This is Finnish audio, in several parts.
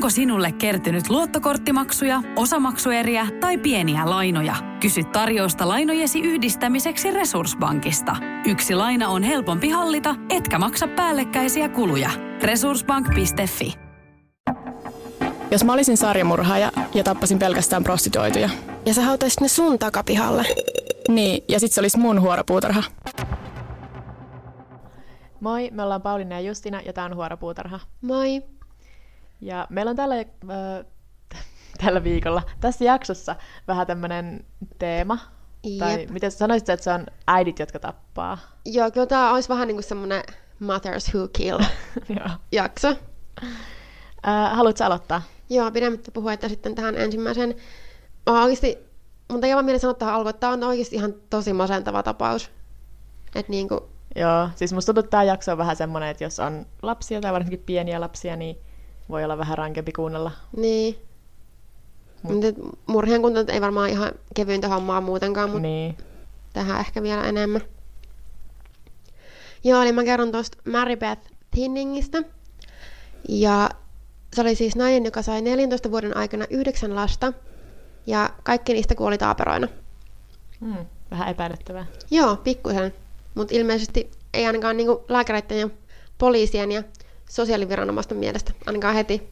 Onko sinulle kertynyt luottokorttimaksuja, osamaksueriä tai pieniä lainoja? Kysy tarjousta lainojesi yhdistämiseksi Resurssbankista. Yksi laina on helpompi hallita, etkä maksa päällekkäisiä kuluja. Resurssbank.fi Jos mä olisin sarjamurhaaja ja tappasin pelkästään prostituoituja. Ja sä hautaisit ne sun takapihalle. Niin, ja sit se olisi mun huoropuutarha. Moi, me ollaan Pauliina ja Justina ja tää on Huoropuutarha. Moi. Ja meillä on tällä, äh, tällä viikolla, tässä jaksossa vähän tämmönen teema. Tai Jep. miten sä sanoisit, että se on äidit, jotka tappaa? Joo, kyllä tää olisi vähän niinku semmonen Mothers Who Kill jakso. Äh, haluatko aloittaa? Joo, pidemmittä puhuetta sitten tähän ensimmäiseen. Mä oikeasti, mun tekee vaan mieli sanoa tähän alkuun, että tää on oikeasti ihan tosi masentava tapaus. Että niinku, Joo, siis musta tuntuu, että tämä jakso on vähän semmoinen, että jos on lapsia tai varsinkin pieniä lapsia, niin voi olla vähän rankempi kuunnella. niin. Mutta murhien kunta ei varmaan ihan kevyintä hommaa muutenkaan, mutta Niin. tähän ehkä vielä enemmän. Joo, eli mä kerron tuosta Mary Beth Thinningistä. Ja se oli siis nainen, joka sai 14 vuoden aikana yhdeksän lasta. Ja kaikki niistä kuoli taaperoina. Hmm. Vähän epäilyttävää. Joo, pikkusen. Mutta ilmeisesti ei ainakaan niinku lääkäreiden ja poliisien ja sosiaaliviranomaisten mielestä, ainakaan heti.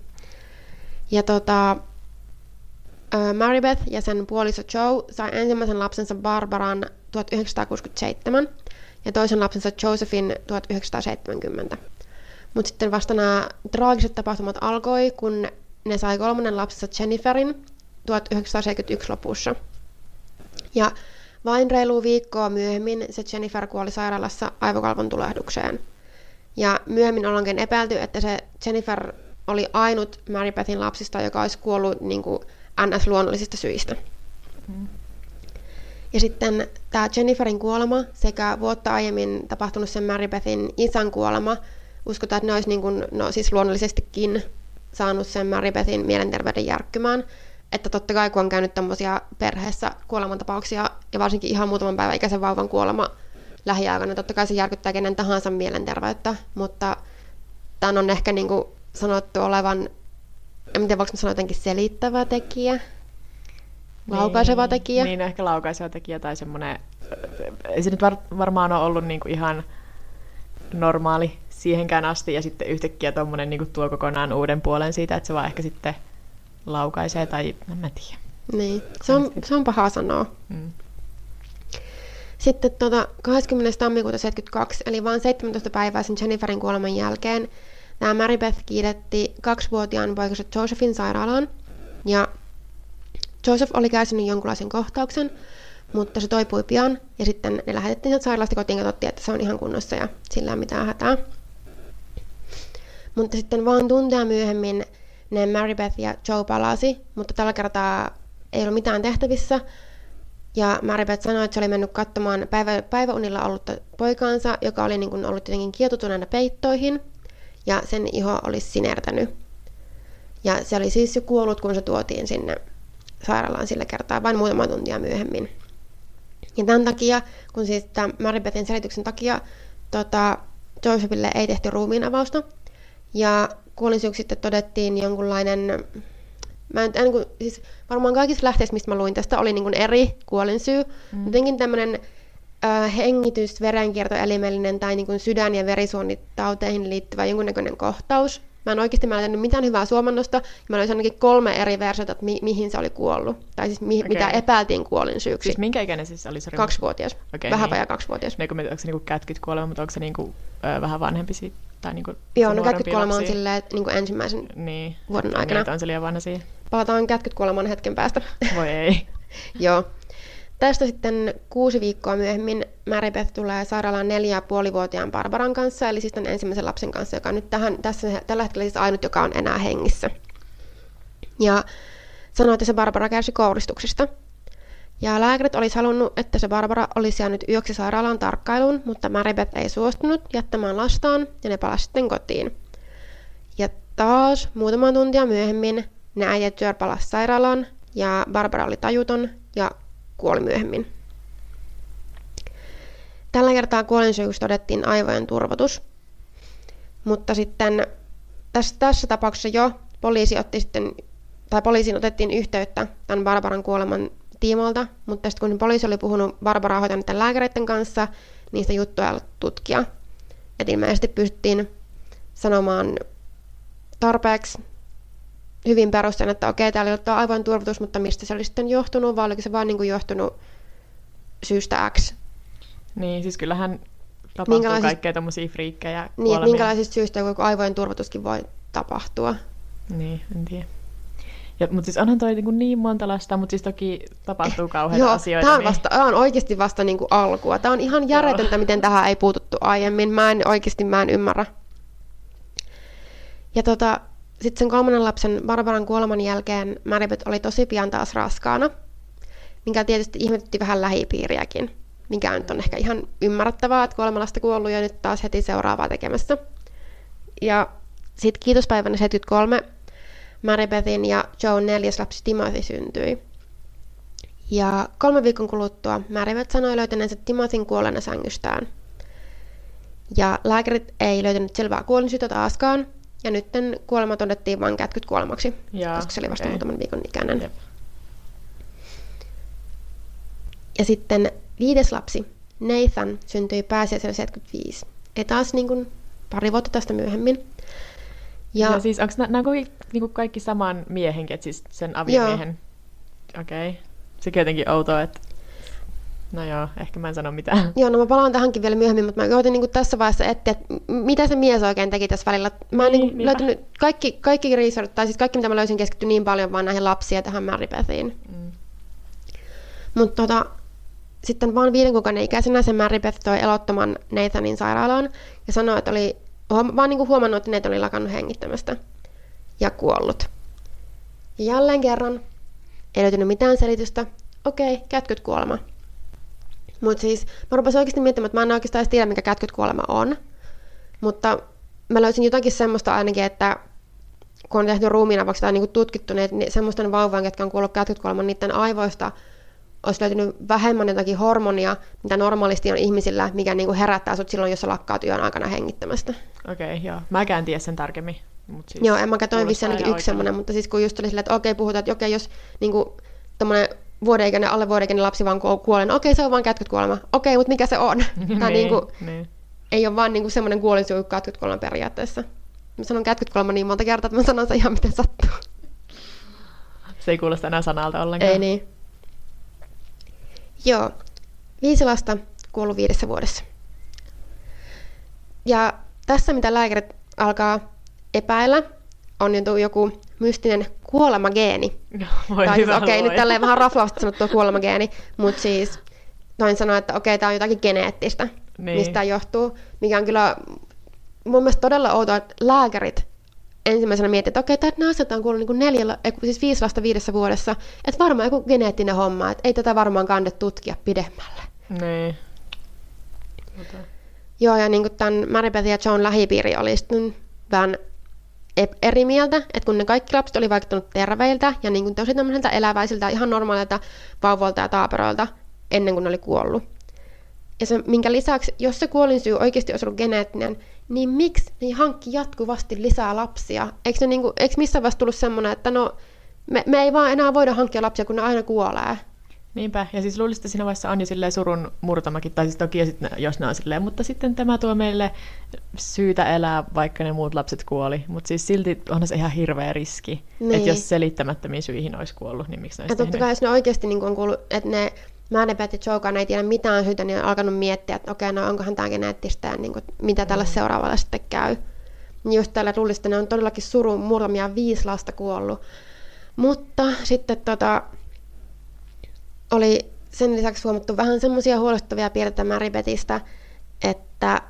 Ja tota, ö, Mary Beth ja sen puoliso Joe sai ensimmäisen lapsensa Barbaran 1967 ja toisen lapsensa Josephin 1970. Mutta sitten vasta nämä traagiset tapahtumat alkoi, kun ne sai kolmannen lapsensa Jenniferin 1971 lopussa. Ja vain reilu viikkoa myöhemmin se Jennifer kuoli sairaalassa aivokalvon tulehdukseen. Ja myöhemmin ollaankin epäilty, että se Jennifer oli ainut Mary Bethin lapsista, joka olisi kuollut niin kuin NS-luonnollisista syistä. Ja sitten tämä Jenniferin kuolema sekä vuotta aiemmin tapahtunut sen Mary Bethin isän kuolema, uskotaan, että ne olisi niin kuin, no siis luonnollisestikin saanut sen Mary Bethin mielenterveyden järkkymään. Että totta kai kun on käynyt tämmöisiä perheessä kuolemantapauksia ja varsinkin ihan muutaman päivän ikäisen vauvan kuolema lähiaikana, totta kai se järkyttää kenen tahansa mielenterveyttä, mutta tämän on ehkä niin kuin sanottu olevan, en tiedä voiko sanoa jotenkin selittävä tekijä, laukaiseva niin, tekijä. Niin, ehkä laukaiseva tekijä tai semmoinen, ei se nyt var, varmaan ole ollut niinku ihan normaali siihenkään asti, ja sitten yhtäkkiä tuommoinen niinku tuo kokonaan uuden puolen siitä, että se vaan ehkä sitten laukaisee, tai en mä tiedä. Niin, se on, se on paha sanoa. Mm. Sitten tota, 20. tammikuuta 72, eli vain 17 päivää sen Jenniferin kuoleman jälkeen, tämä Mary Beth kiidetti kaksivuotiaan poikansa Josephin sairaalaan. Ja Joseph oli kärsinyt jonkunlaisen kohtauksen, mutta se toipui pian. Ja sitten ne lähetettiin sieltä sairaalasta kotiin ja katsottiin, että se on ihan kunnossa ja sillä ei ole mitään hätää. Mutta sitten vaan tunteja myöhemmin ne Mary Beth ja Joe palasi, mutta tällä kertaa ei ollut mitään tehtävissä. Ja Mary Beth sanoi, että se oli mennyt katsomaan päivä, päiväunilla ollutta poikaansa, joka oli niin kuin ollut jotenkin kietoutuneena peittoihin, ja sen iho oli sinertänyt. Ja se oli siis jo kuollut, kun se tuotiin sinne sairaalaan sillä kertaa, vain muutama tuntia myöhemmin. Ja tämän takia, kun siis tämän Mary Bethin selityksen takia tota, Josephille ei tehty ruumiinavausta, ja kuolinsyyksi sitten todettiin jonkunlainen Mä en, en, siis varmaan kaikissa lähteissä, mistä mä luin tästä, oli niin kuin eri kuolinsyy. Mm. Jotenkin tämmöinen äh, hengitys, verenkiertoelimellinen tai niin kuin sydän- ja verisuonitauteihin liittyvä jonkunnäköinen kohtaus. Mä en oikeasti mä en löytänyt mitään hyvää suomannosta. Mä löysin ainakin kolme eri versiota, että mi- mihin se oli kuollut. Tai siis mi- Okei. mitä epäiltiin kuolinsyyksi. Siis minkä ikäinen siis oli se Kaksivuotias. Okei, Vähän niin. vajaa kaksivuotias. Kun, onko se niinku kätkyt kuolema, mutta onko se niinku, ö, vähän vanhempi siitä? Tai niinku Joo, no kätkyt kuolema on silleen, että niin ensimmäisen Niin. vuoden Niin, aikana. että on se liian vanha siihen. Palataan kätkyt kuolemaan hetken päästä. Voi ei. Joo. Tästä sitten kuusi viikkoa myöhemmin Mary Beth tulee sairaalaan neljä ja puolivuotiaan Barbaran kanssa, eli siis tämän ensimmäisen lapsen kanssa, joka on nyt tähän, tässä, tällä hetkellä siis ainut, joka on enää hengissä. Ja sanoi, että se Barbara kärsi kouristuksista. Ja lääkärit olisi halunnut, että se Barbara olisi jäänyt yöksi sairaalaan tarkkailuun, mutta Mary Beth ei suostunut jättämään lastaan ja ne palasi sitten kotiin. Ja taas muutama tuntia myöhemmin ne äijät työr sairaalaan ja Barbara oli tajuton ja kuoli myöhemmin. Tällä kertaa kuolinsyyksi todettiin aivojen turvotus. Mutta sitten tässä, tässä tapauksessa jo poliisi otti sitten, tai poliisiin otettiin yhteyttä tämän Barbaran kuoleman tiimoilta, mutta sitten kun poliisi oli puhunut Barbaraa hoitaneiden lääkäreiden kanssa, sitä juttua ei ollut tutkia. Et ilmeisesti pystyttiin sanomaan tarpeeksi hyvin perusteen, että okei, täällä ei ole aivan turvatus, mutta mistä se oli sitten johtunut, vai oliko se vaan niin kuin johtunut syystä X. Niin, siis kyllähän tapahtuu Minkälaisista... kaikkea tommosia friikkejä Niin, että minkälaisista syistä joku aivojen turvatuskin voi tapahtua. Niin, en tiedä. Ja, mutta siis onhan toi niin, niin monta lasta, mutta siis toki tapahtuu kauheita Joo, asioita. Tämä on, niin... vasta, tämä on oikeasti vasta niin kuin alkua. Tämä on ihan järjetöntä, miten tähän ei puututtu aiemmin. Mä en oikeasti mä en ymmärrä. Ja tota, sitten sen kolmannen lapsen Barbaran kuoleman jälkeen Maribeth oli tosi pian taas raskaana, minkä tietysti ihmetytti vähän lähipiiriäkin, mikä nyt on ehkä ihan ymmärrettävää, että kolme lasta kuollut ja nyt taas heti seuraavaa tekemässä. Ja sitten kiitospäivänä 73 Maribethin ja Joan neljäs lapsi Timothy syntyi. Ja kolme viikon kuluttua Maribeth sanoi löytäneensä Timothyn kuolleena sängystään. Ja lääkärit ei löytänyt selvää kuolinsyytä taaskaan, ja nyt kuolema todettiin vain kätkyt kuolemaksi, ja, koska se oli vasta okay. muutaman viikon ikäinen. Jep. Ja sitten viides lapsi, Nathan, syntyi pääsiäisellä 75. Ei taas niin kuin pari vuotta tästä myöhemmin. Ja, ja siis onko nämä kaikki, niin kaikki saman miehenkin, siis sen aviomiehen? Okei. Okay. Sekin jotenkin outoa, että No joo, ehkä mä en sano mitään. Joo, no mä palaan tähänkin vielä myöhemmin, mutta mä koitin niin tässä vaiheessa etsiä, että mitä se mies oikein teki tässä välillä. Mä oon niin, niin löytänyt kaikki, kaikki research, tai siis kaikki mitä mä löysin keskittyi niin paljon vaan näihin lapsiin ja tähän Maribethiin. Mm. Mutta tota, sitten vaan viiden kuukauden ikäisenä se Maribeth toi elottoman Nathanin sairaalaan ja sanoi, että oli vaan niin huomannut, että Nathan oli lakannut hengittämästä ja kuollut. Ja jälleen kerran ei löytynyt mitään selitystä. Okei, kätkyt kuolema. Mutta siis mä rupesin oikeasti miettimään, että mä en oikeastaan edes tiedä, mikä kätkytkuolema on. Mutta mä löysin jotakin semmoista ainakin, että kun on tehty ruumiinavauksia tai niinku tutkittu, niin semmoisten vauvojen, jotka on kuollut kätkytkuoleman, niiden aivoista olisi löytynyt vähemmän jotakin hormonia, mitä normaalisti on ihmisillä, mikä niinku herättää sut silloin, jos sä lakkaat yön aikana hengittämästä. Okei, okay, joo. Mäkään tiedä sen tarkemmin. Mut siis joo, en mä katsoin vissi ainakin yksi semmoinen, mutta siis kun just oli silleen, että okei, okay, puhutaan, että okei, okay, jos niinku, vuodeikäinen, alle vuodeikäinen lapsi vaan kuolee, no okei, se on vaan kätkyt kuolema. Okei, mutta mikä se on? Tämä niin, niin kuin, niin. ei ole vaan niin kuin semmoinen kuolinsyy kuin kätkyt kuolema periaatteessa. Mä sanon kätkyt kuolema niin monta kertaa, että mä sanon se ihan miten sattuu. Se ei kuulosta enää sanalta ollenkaan. Ei niin. Joo. Viisi lasta kuollut viidessä vuodessa. Ja tässä, mitä lääkärit alkaa epäillä, on joku mystinen kuolemageeni. No, voi tai siis, okei, okay, nyt tälleen vähän raflaavasti sanottua kuolemageeni, mutta siis noin sanoa, että okei, okay, tämä on jotakin geneettistä, niin. mistä johtuu, mikä on kyllä mun mielestä todella outoa, että lääkärit ensimmäisenä miettii, että okei, okay, nämä asiat on kuullut niin neljällä, siis viisi lasta viidessä vuodessa, että varmaan joku geneettinen homma, että ei tätä varmaan kande tutkia pidemmälle. Niin. Joo, ja niin kuin tämän Maribeth ja John lähipiiri oli sitten vähän eri mieltä, että kun ne kaikki lapset oli vaikuttanut terveiltä ja niin kuin tosi tämmöiseltä eläväisiltä, ihan normaalilta vauvoilta ja taaperoilta ennen kuin ne oli kuollut. Ja se, minkä lisäksi, jos se kuolinsyy oikeasti olisi ollut geneettinen, niin miksi ne hankki jatkuvasti lisää lapsia? Eikö, niin kuin, eikö missään vaiheessa tullut semmoinen, että no, me, me ei vaan enää voida hankkia lapsia, kun ne aina kuolee? Niinpä, ja siis luulisin, että siinä vaiheessa on jo silleen surun murtamakin, tai siis toki sit, jos ne on silleen, mutta sitten tämä tuo meille syytä elää, vaikka ne muut lapset kuoli. Mutta siis silti on se ihan hirveä riski, niin. että jos selittämättömiin syihin olisi kuollut, niin miksi ne olisi Ja totta kai, jos ne oikeasti niin on kuullut, että ne Madebeth ja Jokan ei tiedä mitään syytä, niin on alkanut miettiä, että okei, no onkohan tämä geneettistä ja niin kuin, mitä tällä mm. seuraavalla sitten käy. Niin just tällä että ne on todellakin surun murtamia viisi lasta kuollut. Mutta sitten tota, oli sen lisäksi huomattu vähän semmoisia huolestuttavia piirteitä Maribetistä, että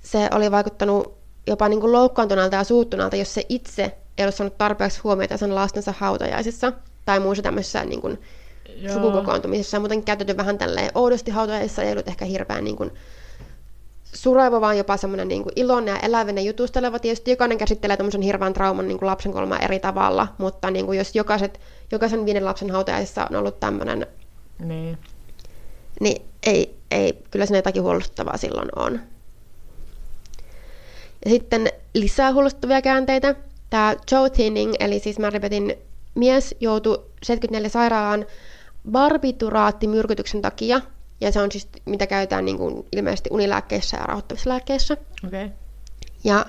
se oli vaikuttanut jopa niin kuin loukkaantuneelta ja suuttuneelta, jos se itse ei ollut saanut tarpeeksi huomiota sen lastensa hautajaisissa tai muussa tämmöisessä niin kuin sukukokoontumisessa. Muuten käytetty vähän tälleen oudosti hautajaisissa, ei ollut ehkä hirveän niin kuin sureva, vaan jopa semmoinen niin iloinen ja elävinen jutusteleva. Tietysti jokainen käsittelee tämmöisen hirveän trauman niin kuin lapsen kolmaa eri tavalla, mutta niin kuin jos jokaiset, jokaisen viiden lapsen hautajaisissa on ollut tämmöinen niin. Niin ei, ei, kyllä siinä jotakin huolestuttavaa silloin on. Ja sitten lisää huolestuttavia käänteitä tämä Joe Thinning, eli siis Maribethin mies, joutui 74 sairaalaan barbituraattimyrkytyksen takia, ja se on siis, mitä käytetään niin kuin ilmeisesti unilääkkeissä ja rauhoittavissa lääkkeissä. Okay. Ja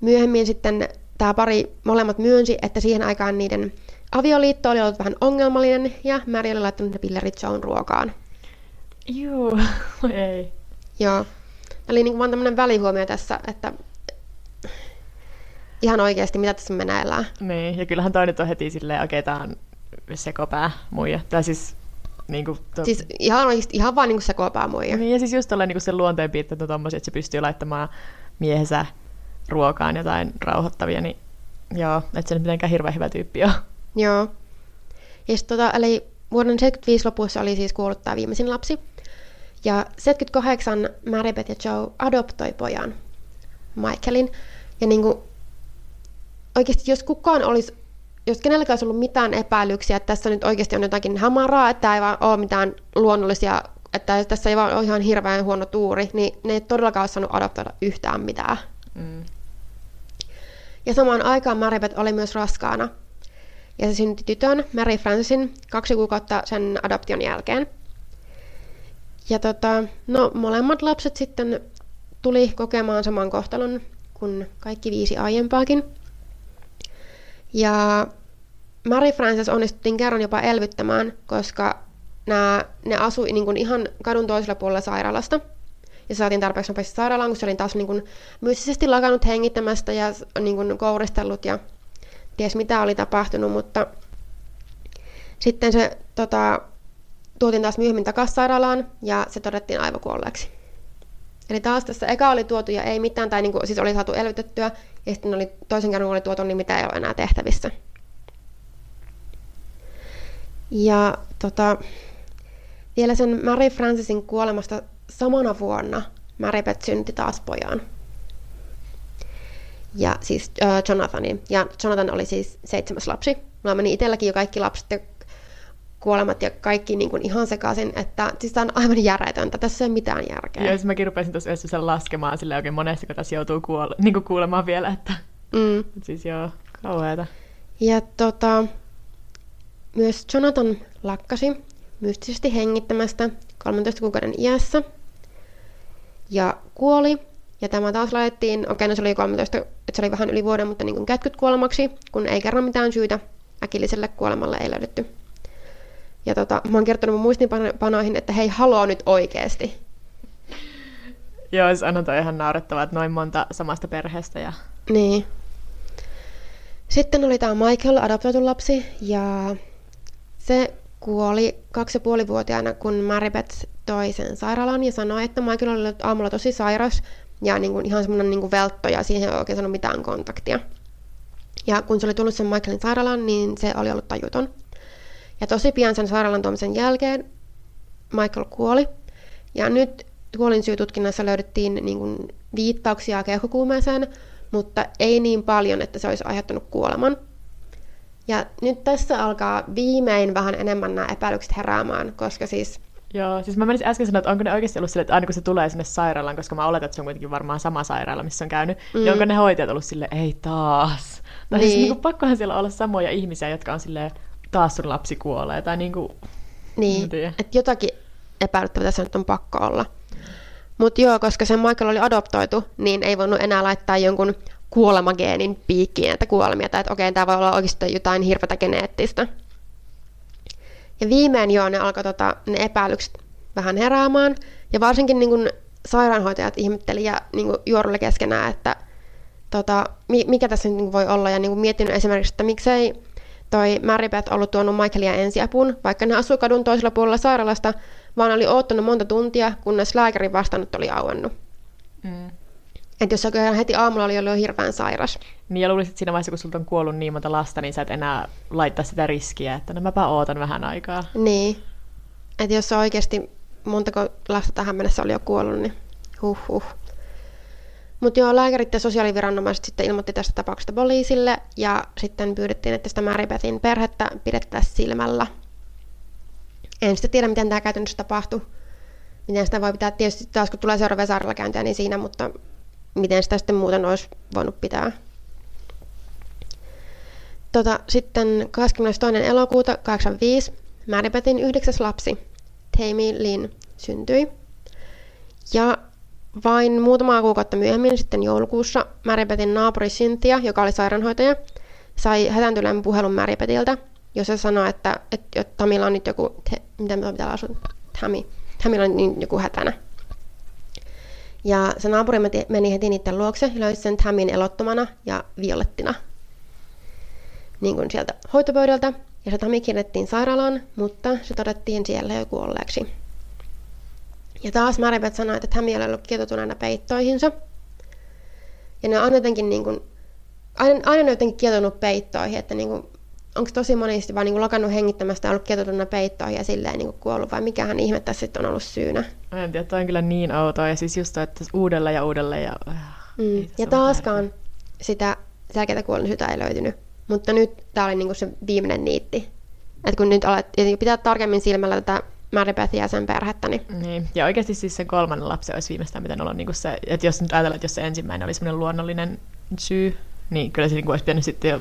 myöhemmin sitten tämä pari molemmat myönsi, että siihen aikaan niiden avioliitto oli ollut vähän ongelmallinen, ja Mary oli laittanut ne pillerit Joan ruokaan. Juu, ei. Joo. Oli niin kuin vaan tämmöinen välihuomio tässä, että ihan oikeasti, mitä tässä meneillään. Niin, ja kyllähän toi nyt on heti silleen, okei, okay, tää on sekopää muija. Tai siis niin kuin, to... Siis ihan oikeasti, ihan vaan niin kuin sekopää muija. Niin, ja siis just tolleen niin kuin sen luonteenpiirteet on tommosia, että se pystyy laittamaan miehensä ruokaan jotain rauhoittavia, niin joo, että se nyt mitenkään hirveän hyvä tyyppi on. Joo. Ja sit, tota, eli vuoden 75 lopussa oli siis kuollut tämä viimeisin lapsi. Ja 78 Maribeth ja Joe adoptoi pojan, Michaelin. Ja niin kuin, oikeasti jos kukaan olisi, jos kenelläkään olisi ollut mitään epäilyksiä, että tässä nyt oikeasti on jotakin hamaraa, että ei vaan ole mitään luonnollisia, että tässä ei vaan ole ihan hirveän huono tuuri, niin ne ei todellakaan olisi saanut adoptoida yhtään mitään. Mm. Ja samaan aikaan Maribeth oli myös raskaana. Ja se synti tytön, Mary Francisin, kaksi kuukautta sen adoption jälkeen. Ja tota, no, molemmat lapset sitten tuli kokemaan saman kohtalon kuin kaikki viisi aiempaakin. Ja Mary Frances onnistuttiin kerran jopa elvyttämään, koska nämä, ne asui niin kuin ihan kadun toisella puolella sairaalasta. Ja saatiin tarpeeksi nopeasti sairaalaan, kun se oli taas niin kuin mystisesti lakannut hengittämästä ja niin kuin kouristellut ja ties mitä oli tapahtunut, mutta sitten se tota, tuotiin taas myöhemmin takaisin sairaalaan ja se todettiin aivokuolleeksi. Eli taas tässä eka oli tuotu ja ei mitään, tai niin kuin, siis oli saatu elvytettyä, ja sitten oli toisen kerran oli tuotu, niin mitä ei ole enää tehtävissä. Ja tota, vielä sen Mary Francisin kuolemasta samana vuonna Maribeth synti taas pojan. Ja siis äh, Jonathanin. Ja Jonathan oli siis seitsemäs lapsi. Mulla meni itselläkin jo kaikki lapset ja kuolemat ja kaikki niin kuin ihan sekaisin, että siis tämä on aivan järjetöntä, tässä ei ole mitään järkeä. Joo, siis mäkin rupesin tuossa yhdessä laskemaan sille oikein monesti, kun tässä joutuu kuole- niin kuin kuulemaan vielä, että mm. siis joo, kauheata. Ja tota, myös Jonathan lakkasi mystisesti hengittämästä 13 kuukauden iässä ja kuoli. Ja tämä taas laitettiin, okei, okay, no se oli 13, että se oli vähän yli vuoden, mutta niin kuin kätkyt kuolemaksi, kun ei kerran mitään syytä äkilliselle kuolemalle ei löydetty. Ja tota, mä oon kertonut mun muistinpanoihin, että hei, haloo nyt oikeesti. Joo, se on ihan naurettavaa, että noin monta samasta perheestä. Ja... Niin. Sitten oli tämä Michael, adoptoitu lapsi, ja se kuoli kaksi ja puoli vuotiaana, kun Maribeth toi sen sairaalaan ja sanoi, että Michael oli ollut aamulla tosi sairas ja niin kuin ihan semmoinen niin veltto ja siihen ei oikein sanonut mitään kontaktia. Ja kun se oli tullut sen Michaelin sairaalaan, niin se oli ollut tajuton. Ja tosi pian sen sairaalan tuomisen jälkeen Michael kuoli. Ja nyt kuolinsyytutkinnassa löydettiin niin kuin viittauksia keuhkokuumeeseen, mutta ei niin paljon, että se olisi aiheuttanut kuoleman. Ja nyt tässä alkaa viimein vähän enemmän nämä epäilykset heräämään, koska siis... Joo, siis mä menisin äsken sanoa, että onko ne oikeasti ollut sille, että aina kun se tulee sinne sairaalaan, koska mä oletan, että se on kuitenkin varmaan sama sairaala, missä on käynyt, mm. niin onko ne hoitajat ollut sille, ei taas. Tai niin. siis niin kuin, pakkohan siellä olla samoja ihmisiä, jotka on silleen, taas sun lapsi kuolee. Tai niin, kuin, niin että jotakin epäilyttävää tässä nyt on pakko olla. Mutta joo, koska se Michael oli adoptoitu, niin ei voinut enää laittaa jonkun kuolemageenin piikkiin näitä kuolemia, tai että okei, tämä voi olla oikeasti jotain hirveätä geneettistä. Ja viimein joo, ne alkoi tota, ne epäilykset vähän heräämään, ja varsinkin niin kun sairaanhoitajat ihmetteli ja niin juorulle keskenään, että tota, mikä tässä nyt niin voi olla, ja niin miettinyt esimerkiksi, että miksei toi Maribeth ollut tuonut Michaelia ensiapuun, vaikka ne asui kadun toisella puolella sairaalasta, vaan oli oottanut monta tuntia, kunnes lääkärin vastannut oli auennut. Mm. Että jos sä heti aamulla oli ollut hirveän sairas. Niin ja luulisit, että siinä vaiheessa, kun sulta on kuollut niin monta lasta, niin sä et enää laittaa sitä riskiä, että no mäpä ootan vähän aikaa. Niin. Että jos oikeasti montako lasta tähän mennessä oli jo kuollut, niin huh huh. Mutta joo, lääkärit ja sosiaaliviranomaiset sitten ilmoitti tästä tapauksesta poliisille ja sitten pyydettiin, että sitä Maribethin perhettä pidettäisiin silmällä. En sitten tiedä, miten tämä käytännössä tapahtuu. Miten sitä voi pitää, tietysti taas kun tulee seuraava sairaalakäyntiä, niin siinä, mutta miten sitä sitten muuten olisi voinut pitää. tota, sitten 22. elokuuta 85 Maribethin yhdeksäs lapsi, Tammy Lynn, syntyi. Ja vain muutamaa kuukautta myöhemmin, sitten joulukuussa, Maribethin naapuri Cynthia, joka oli sairaanhoitaja, sai hätääntyneen puhelun Maribetiltä, jossa sanoi, että, että, että Tamilla on nyt joku, te, mitä pitää asua, Tammy, Tamilla on nyt joku hätänä. Ja se naapuri meni heti niiden luokse ja löysi sen Tamin elottomana ja violettina niin kuin sieltä hoitopöydältä. Ja se Tami kirjattiin sairaalaan, mutta se todettiin siellä jo kuolleeksi. Ja taas Maribeth sanoi, että ei ole ollut kietoutuneena peittoihinsa. Ja ne on jotenkin niin kuin, aina, aina jotenkin kietoutunut peittoihin, että niin kuin, onko tosi monesti vaan niin kuin lakannut hengittämästä ja ollut kietoutuneena peittoihin ja silleen niin kuin kuollut, vai mikähän ihme tässä sitten on ollut syynä. En tiedä, toi on kyllä niin outoa, ja siis just että uudelleen ja uudelleen. Ja, mm. ja taaskaan sitä selkeää kuolleisuutta ei löytynyt. Mutta nyt tämä oli niinku se viimeinen niitti. että kun nyt alet pitää tarkemmin silmällä tätä Maribethia ja sen perhettä. Niin... niin. Ja oikeasti siis se kolmannen lapsi olisi viimeistään pitänyt olla niinku se, että jos nyt ajatellaan, että jos se ensimmäinen oli semmoinen luonnollinen syy, niin kyllä se niinku olisi pitänyt sitten jo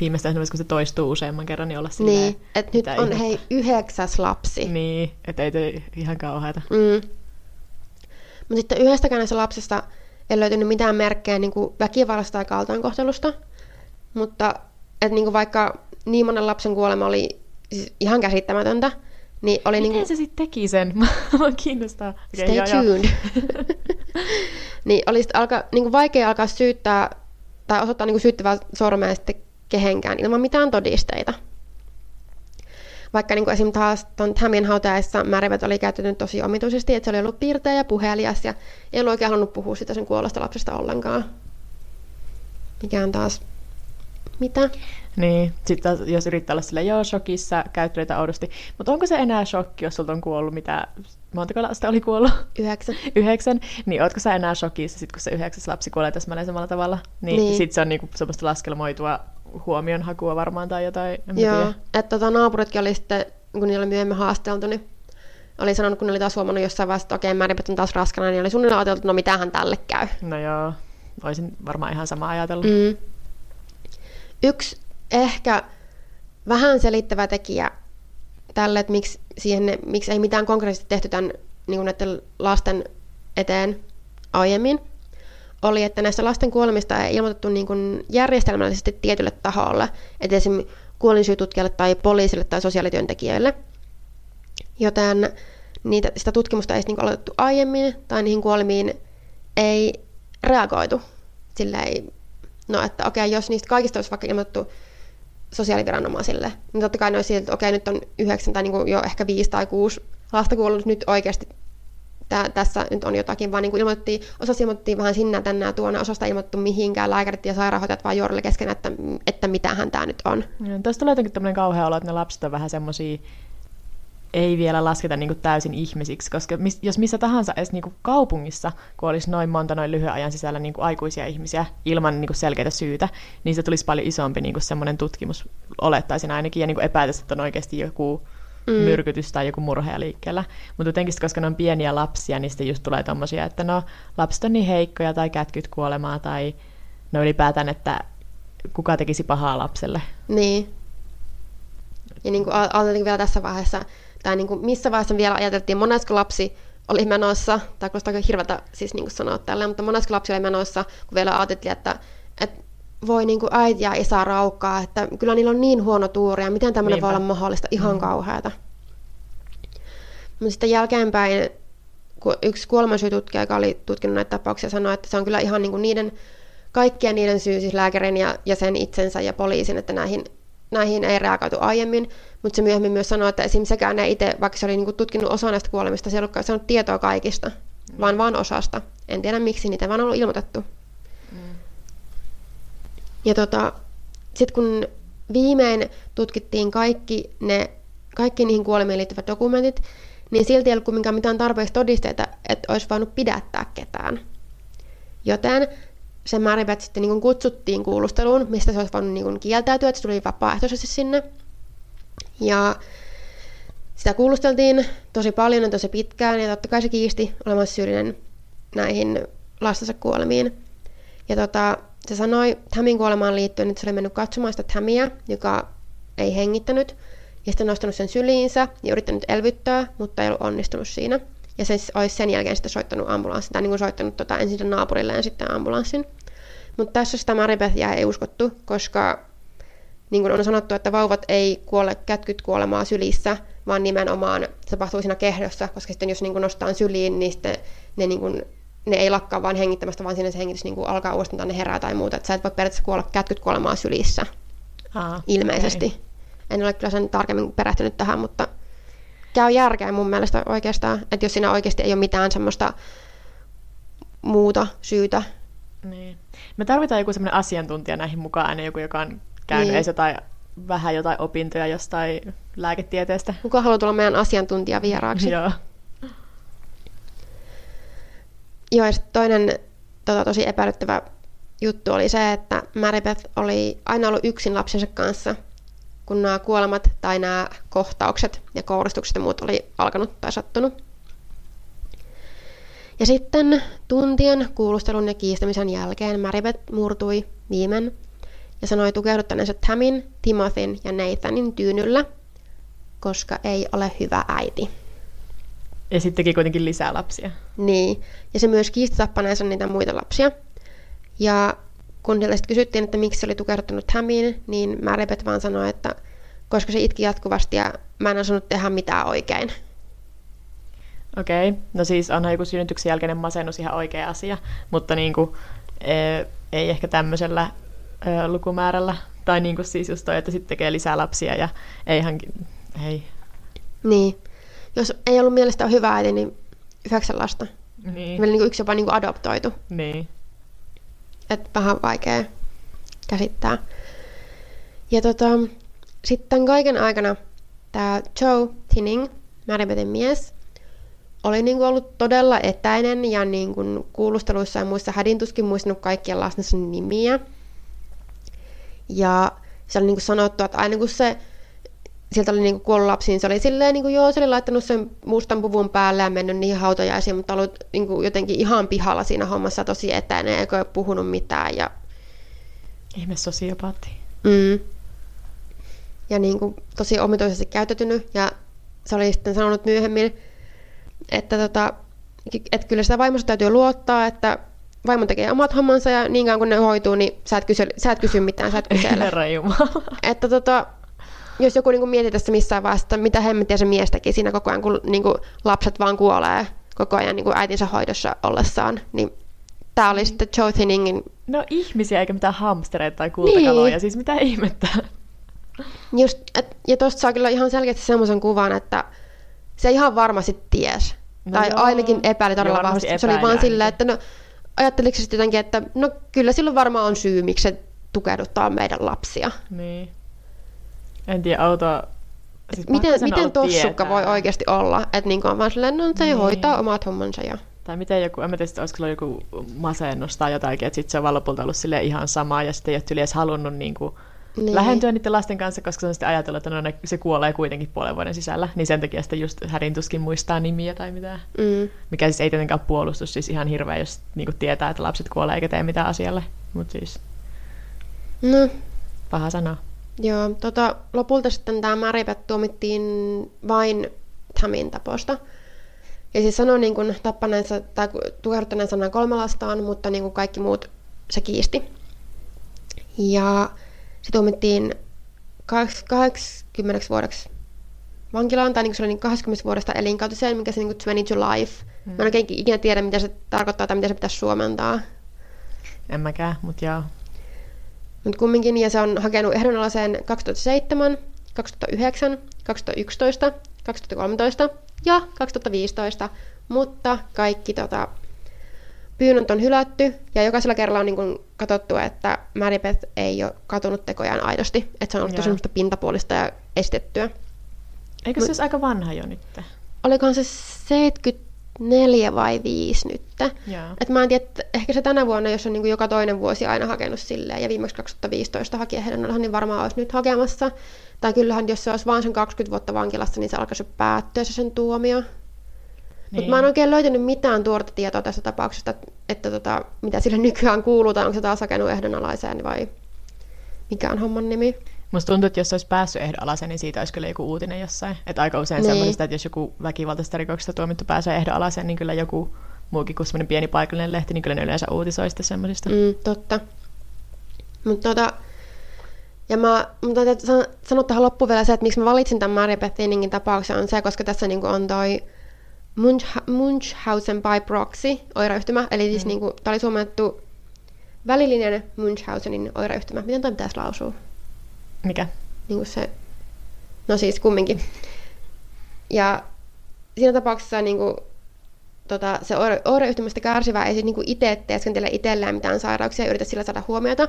viimeistään kun se toistuu useamman kerran, niin olla silleen, Niin, että nyt on ihmettä. hei yhdeksäs lapsi. Niin, että ei te ihan kauheata. Mm. Mutta sitten yhdestäkään näistä lapsista ei löytynyt mitään merkkejä niin kuin väkivallasta tai kaltoinkohtelusta. Mutta että niin kuin vaikka niin monen lapsen kuolema oli siis ihan käsittämätöntä, niin oli Miten niinku... se sitten teki sen? Mä kiinnostaa. Okay, Stay joo, tuned. niin oli alka, niinku vaikea alkaa syyttää tai osoittaa niinku syyttävää sormea sitten kehenkään ilman mitään todisteita. Vaikka niin esim. taas tuon Tamin hautajaissa Märivät oli käyttänyt tosi omituisesti, että se oli ollut piirteä ja puhelias ja ei ollut oikein halunnut puhua sitä sen kuollosta lapsesta ollenkaan. Mikä on taas mitä? Niin, sitten jos yrittää olla sille joo, shokissa, käyttäytyä oudosti. Mutta onko se enää shokki, jos sulta on kuollut, mitä, montako lasta oli kuollut? Yhdeksän. Yhdeksän. Niin, ootko sä enää shokissa, sit kun se yhdeksäs lapsi kuolee täsmälleen samalla tavalla? Niin, niin. sitten se on niinku semmoista laskelmoitua huomionhakua varmaan tai jotain, en Joo, että tota, naapuritkin oli sitten, kun niillä oli myöhemmin haasteltu, niin oli sanonut, kun ne oli taas huomannut jossain vaiheessa, että okei, okay, Märipet on taas raskana, niin oli suunnilleen ajateltu, että no mitähän tälle käy. No joo, olisin varmaan ihan sama ajatellut. Mm. Yksi ehkä vähän selittävä tekijä tälle, että miksi, siihen, miksi ei mitään konkreettisesti tehty tämän niin näiden lasten eteen aiemmin, oli, että näistä lasten kuolemista ei ilmoitettu niin kuin järjestelmällisesti tietylle taholle, että esimerkiksi kuolinsyytutkijalle tai poliisille tai sosiaalityöntekijöille. Joten niitä, sitä tutkimusta ei niin aloitettu aiemmin tai niihin kuolemiin ei reagoitu. Sillä ei no että okei, jos niistä kaikista olisi vaikka ilmoitettu sosiaaliviranomaisille, niin totta kai ne olisi että okei, nyt on yhdeksän tai niin kuin jo ehkä viisi tai kuusi lasta kuollut, nyt oikeasti tää, tässä nyt on jotakin, vaan niin kuin ilmoitettiin, osassa ilmoitettiin vähän sinne tänne ja tuonne, osasta ilmoitettu mihinkään, lääkärit ja sairaanhoitajat vaan juorille kesken, että, että mitähän tämä nyt on. Ja, tästä tulee jotenkin tämmöinen kauhea olo, että ne lapset on vähän semmoisia ei vielä lasketa niin kuin täysin ihmisiksi, koska mis, jos missä tahansa edes niin kuin kaupungissa, kun olisi noin monta noin lyhyen ajan sisällä niin kuin aikuisia ihmisiä ilman niin kuin selkeitä syytä, niin se tulisi paljon isompi niin kuin semmoinen tutkimus, olettaisin ainakin, ja niin kuin että on oikeasti joku mm. myrkytys tai joku murhea liikkeellä. Mutta jotenkin, koska ne on pieniä lapsia, niin sitten just tulee tommosia, että no lapset on niin heikkoja tai kätkyt kuolemaa tai no ylipäätään, että kuka tekisi pahaa lapselle. Niin. Ja niin kuin vielä tässä vaiheessa, tai niin kuin missä vaiheessa vielä ajateltiin, monesko lapsi oli menossa, tai kuulostaa aika hirveätä siis niin kuin sanoa tällä, mutta monesko lapsi oli menossa, kun vielä ajateltiin, että, että voi niin kuin äiti ja isä raukkaa, että kyllä niillä on niin huono tuuri, ja miten tämmöinen voi olla mahdollista, ihan mm. kauheata. Mutta sitten jälkeenpäin yksi kuolemansyytutkija, joka oli tutkinut näitä tapauksia, sanoi, että se on kyllä ihan niin kuin niiden, kaikkien niiden syy, siis lääkärin ja, ja sen itsensä ja poliisin, että näihin näihin ei reagoitu aiemmin, mutta se myöhemmin myös sanoi, että esim. sekään ei itse, vaikka se oli niinku tutkinut osa näistä kuolemista, se ei ollut saanut tietoa kaikista, mm. vaan vain osasta. En tiedä miksi, niitä vaan ollut ilmoitettu. Ja tota, sitten kun viimein tutkittiin kaikki, ne, kaikki niihin kuolemiin liittyvät dokumentit, niin silti ei ollut kumminkaan mitään tarpeeksi todisteita, että olisi voinut pidättää ketään. Joten se Maribeth sitten niin kutsuttiin kuulusteluun, mistä se olisi voinut niin kieltäytyä, että se tuli vapaaehtoisesti sinne. Ja sitä kuulusteltiin tosi paljon ja tosi pitkään, ja totta kai se kiisti olemassa syyllinen näihin lastensa kuolemiin. Ja tota, se sanoi Tamin kuolemaan liittyen, että se oli mennyt katsomaan sitä Tamia, joka ei hengittänyt, ja sitten nostanut sen syliinsä ja yrittänyt elvyttää, mutta ei ollut onnistunut siinä. Ja se olisi sen jälkeen sitten soittanut ambulanssin, tai niin kuin soittanut tota, ensin naapurille ja sitten ambulanssin. Mutta tässä sitä Maribethia ei uskottu, koska niin kuin on sanottu, että vauvat ei kuole kätkyt kuolemaa sylissä, vaan nimenomaan se tapahtuu siinä kehdossa, koska sitten jos niin kuin nostaa syliin, niin sitten ne, niin kuin, ne ei lakkaa vaan hengittämästä, vaan siinä se hengitys niin kuin alkaa uudestaan, ne herää tai muuta. Että sä et voi periaatteessa kuolla kätkyt kuolemaa sylissä, Aa, ilmeisesti. okei. En ole kyllä sen tarkemmin perehtynyt tähän, mutta käy järkeä mun mielestä oikeastaan, että jos siinä oikeasti ei ole mitään semmoista muuta syytä. Niin. Me tarvitaan joku semmoinen asiantuntija näihin mukaan, aina joku, joka on käynyt Niin. jotain, vähän jotain opintoja jostain lääketieteestä. Kuka haluaa tulla meidän asiantuntija vieraaksi? Joo. Joo, ja toinen tota, tosi epäilyttävä juttu oli se, että Maribeth oli aina ollut yksin lapsensa kanssa, kun nämä kuolemat tai nämä kohtaukset ja kouristukset ja muut oli alkanut tai sattunut. Ja sitten tuntien kuulustelun ja kiistämisen jälkeen Maribeth murtui viimein ja sanoi tukeuduttaneensa Tamin, Timothyn ja Nathanin tyynyllä, koska ei ole hyvä äiti. Ja sitten teki kuitenkin lisää lapsia. Niin, ja se myös kiisti tappaneensa niitä muita lapsia. Ja kun sille sitten kysyttiin, että miksi se oli tukehduttanut Hamiin, niin Maribeth vaan sanoi, että koska se itki jatkuvasti ja mä en osannut tehdä mitään oikein. Okei, no siis onhan joku synnytyksen jälkeinen masennus ihan oikea asia, mutta niin kuin, ei ehkä tämmöisellä ö, lukumäärällä. Tai niin kuin siis just toi, että sitten tekee lisää lapsia ja ei ihan, ei. Niin, jos ei ollut mielestä hyvä äiti, niin yhdeksän lasta. Niin, Vielä niin yksi jopa niin kuin adoptoitu. niin. että vähän vaikea käsittää. Ja tota, sitten kaiken aikana tämä Joe Tinning, Maribethin mies, oli niinku ollut todella etäinen ja niinku kuulusteluissa ja muissa hädintuskin muistanut kaikkien lastensa nimiä. Ja se oli niinku sanottu, että aina kun se sieltä oli niinku kuollut lapsi, niin se oli silleen, niinku, joo, se oli laittanut sen mustan puvun päälle ja mennyt niihin hautajaisiin, mutta ollut niinku, jotenkin ihan pihalla siinä hommassa tosi etäinen, eikä ole puhunut mitään. Ja, Ihme sosiopaatti. mm, ja niinku, tosi omituisesti käyttäytynyt. Ja se oli sitten sanonut myöhemmin, että, tota, että kyllä sitä vaimosta täytyy luottaa, että vaimo tekee omat hommansa ja niin kauan kun ne hoituu, niin sä et kysy, sä et kysy mitään, sä et kysele. Herra Jumala. että tota, jos joku niinku mietit tässä missään vaiheessa, että mitä hemmettiä se mies teki siinä koko ajan, kun niinku lapset vaan kuolee koko ajan niinku äitinsä hoidossa ollessaan, niin tämä oli sitten Joe Thinningin, No ihmisiä eikä mitään hamstereita tai kultakaloja, Niin. siis mitä ihmettä. just, et, ja tuosta saa kyllä ihan selkeästi semmoisen kuvan, että se ihan varmasti ties, No tai joo. ainakin epäili todella vahvasti. Se oli vaan silleen, että no, ajatteliko se sitten jotenkin, että no kyllä silloin varmaan on syy, miksi se tukehduttaa meidän lapsia. Niin. En tiedä, auto... Siis Miten, miten tossukka tietää. voi oikeasti olla? Että niin on vaan silleen, no se Niin. hoitaa omat hommansa ja... Tai miten joku, en mä tiedä, olisiko joku masennus tai jotakin, että sitten se on vaan lopulta ollut sille ihan sama ja sitten ei ole edes halunnut niin kuin Niin. lähentyä niiden lasten kanssa, koska se on sitten ajatellut, että no, ne, se kuolee kuitenkin puolen vuoden sisällä, niin sen takia sitten just hädintuskin muistaa nimiä tai mitään. Mm. Mikä siis ei tietenkään puolustus, siis ihan hirveä, jos niin kuin tietää, että lapset kuolee eikä tee mitään asialle. Mutta siis No, paha sanoa. Joo. Tota, lopulta sitten tämä Maribeth tuomittiin vain Tamin taposta. Ja siis sanoi niin kuin tappaneensa tai tukehduttaneensa noin kolme lastaan, mutta niin kuin kaikki muut se kiisti. Ja se tuomittiin 80 vuodeksi vankilaan, tai niin kuin se oli niin 20 vuodesta elinkautiseen, mikä se niin kuin 20 to life. Mä en oikein ikinä tiedä, mitä se tarkoittaa tai mitä se pitäisi suomentaa. En mäkään, mutta joo. Mutta kumminkin, ja se on hakenut ehdonalaiseen 2007, 2009, 2011, 2013 ja 2015, mutta kaikki tota, pyynnöt on hylätty, ja jokaisella kerralla on niin kun katsottu, että Maribeth ei ole katunut tekojaan aidosti, että se on ollut semmoista pintapuolista ja estettyä. Eikö se olisi aika vanha jo nyt? Olikohan se 74 vai 5 nyt? Joo. Et mä en tiedä, että ehkä se tänä vuonna, jos on niin kuin joka toinen vuosi aina hakenut silleen, ja viimeksi 2015 haki ehdonalaisen, niin varmaan olisi nyt hakemassa. Tai kyllähän, jos se olisi vain sen 20 vuotta vankilassa, niin se alkaisi päättyä se sen tuomio. Mutta mä en oikein löytänyt mitään tuorta tietoa tästä tapauksesta, että, että tota, mitä sille nykyään kuuluu, tai onko se taas hakenut ehdonalaiseen vai mikä on homman nimi. Musta tuntuu, että jos olisi päässyt ehdonalaiseen, niin siitä olisi kyllä joku uutinen jossain. Että aika usein Niin. semmoisesta, että jos joku väkivaltaisesta rikoksesta tuomittu pääsee ehdonalaiseen, niin kyllä joku muukin kuin semmoinen pieni paikallinen lehti, niin kyllä ne yleensä uutisoi sitten semmoisista. Mm, totta. Mutta tota, ja mä, san- sanoa tähän loppuun vielä se, että miksi mä valitsin tämän Maria Beth Inningin tapauksen, on se, koska tässä niinku on toi Munch- Munchausen by proxy oireyhtymä, eli siis mm. niinku, tää oli suomennettu välillinen Munchausenin oireyhtymä. Miten toi pitäisi lausua? Mikä? Niinku se, no siis kumminkin. Ja siinä tapauksessa niinku, tota, se oire- oireyhtymästä kärsivä ei siis niinku itse teeskentele itselleen mitään sairauksia ja yritä sillä saada huomiota,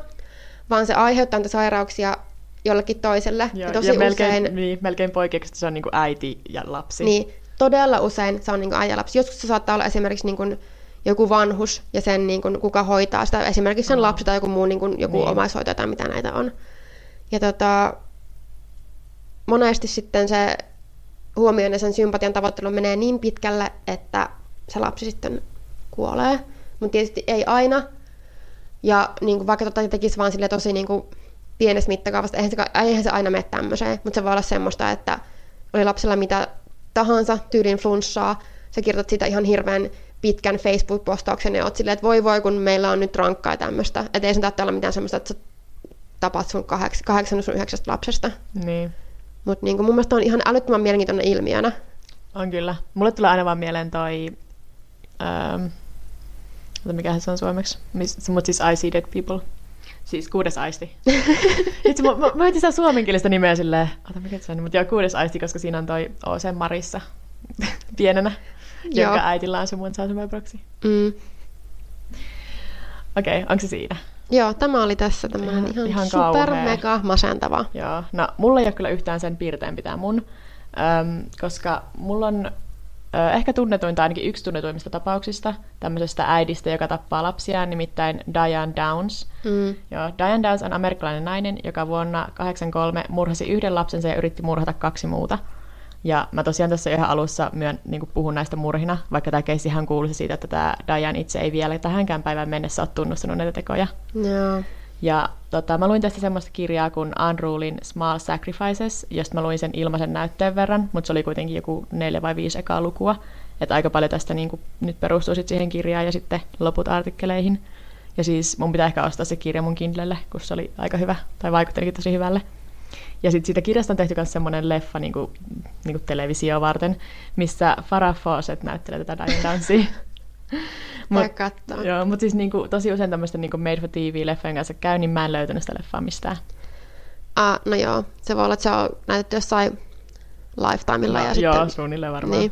vaan se aiheuttaa niitä sairauksia jollekin toiselle. Ja, ja tosi ja melkein, usein, niin, melkein poikkeuksesta se on niin kuin äiti ja lapsi. niin, todella usein se on niinku äiti ja lapsi. Joskus se saattaa olla esimerkiksi niinku joku vanhus ja sen niinku, kuka hoitaa sitä, esimerkiksi sen Aa. lapsi tai joku muu niinku, joku Niin. omaishoitaja tai mitä näitä on. Ja tota, monesti sitten se huomioon ja sen sympatian tavoittelu menee niin pitkälle, että se lapsi sitten kuolee. Mutta tietysti ei aina. Ja niin kuin vaikka tota tekisi vaan sille tosi niin kuin pienestä mittakaavasta, eihän se, eihän se aina mene tämmöiseen, mutta se voi olla semmoista, että oli lapsella mitä tahansa, tyylin flunssaa, sä kirjoitat siitä ihan hirveän pitkän Facebook-postauksen ja oot silleen, että voi voi, kun meillä on nyt rankkaa tämmöistä. Että ei sen tarvitse olla mitään semmoista, että sä tapat sun kaheks, kahdeksan sun yhdeksästä lapsesta. niin. Mutta niin mun mielestä on ihan älyttömän mielenkiintoinen ilmiönä. On kyllä. Mulle tulee aina vaan mieleen toi... Ähm, mikä se on suomeksi? Mutta siis I see dead people. Siis kuudes aisti. Itse mä, mä, mä etin sitä suomenkielistä nimeä silleen, ota mikä se on, mutta joo, kuudes aisti, koska siinä on toi O.C. Marissa pienenä, Joo. jonka äitillä on se mun proxy. Mm. Okei, okay, onko se siinä? Joo, tämä oli tässä tämmöinen Ihan- ihan, super kauhea. mega masentava. Joo, no mulla ei ole kyllä yhtään sen piirteen pitää mun, äm, koska mulla on ö, ehkä tunnetuin tai ainakin yksi tunnetuimmista tapauksista tämmöisestä äidistä, joka tappaa lapsiaan, nimittäin Diane Downs. Mm. Joo, Diane Downs on amerikkalainen nainen, joka vuonna 1983 murhasi yhden lapsensa ja yritti murhata kaksi muuta. Ja mä tosiaan tässä ihan alussa myön, niin puhun näistä murhina, vaikka tämä keissi ihan kuuluisi siitä, että tämä Diane itse ei vielä tähänkään päivään mennessä ole tunnustanut näitä tekoja. Joo. Ja tota, mä luin tästä semmoista kirjaa kuin Unrulin Small Sacrifices, josta mä luin sen ilmaisen näytteen verran, mutta se oli kuitenkin joku neljä vai viisi ekaa lukua. Että aika paljon tästä niin kuin, nyt perustuu sit siihen kirjaan ja sitten loput artikkeleihin. Ja siis mun pitää ehkä ostaa se kirja mun Kindlelle, kun se oli aika hyvä, tai vaikuttelikin tosi hyvälle. Ja sitten siitä kirjasta on tehty myös semmoinen leffa niin kuin, niin kuin televisio varten, missä Farah Fawcett näyttelee tätä Diane. Voi katsoa. Joo, mutta siis niinku, tosi usein tämmöisten niinku made for TV-leffojen kanssa käy, niin mä en löytänyt sitä leffaa mistään. Ah, no joo, se voi olla, että se on näytetty jossain Lifetimella. ja joo, sitten... suunnilleen varmaan. Niin.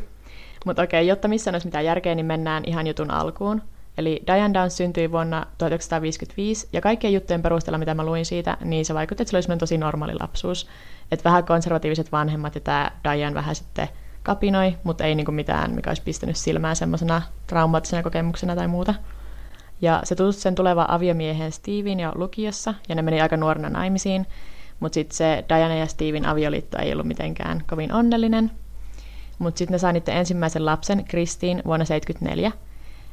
Mutta okei, jotta missään olisi mitään järkeä, niin mennään ihan jutun alkuun. Eli Diane Downs syntyi vuonna 1955, ja kaikkien juttujen perusteella, mitä mä luin siitä, niin se vaikutti, että se oli semmoinen tosi normaali lapsuus. Että vähän konservatiiviset vanhemmat, ja tämä Diane vähän sitten kapinoi, mutta ei niinku mitään, mikä olisi pistänyt silmään semmoisena traumaattisena kokemuksena tai muuta. Ja se tutusti sen tulevaan aviomieheen Steven jo lukiossa, ja ne meni aika nuorena naimisiin. Mutta sitten se Diana ja Steven avioliitto ei ollut mitenkään kovin onnellinen. Mutta sitten ne sai niiden ensimmäisen lapsen, Kristiin, vuonna 1974.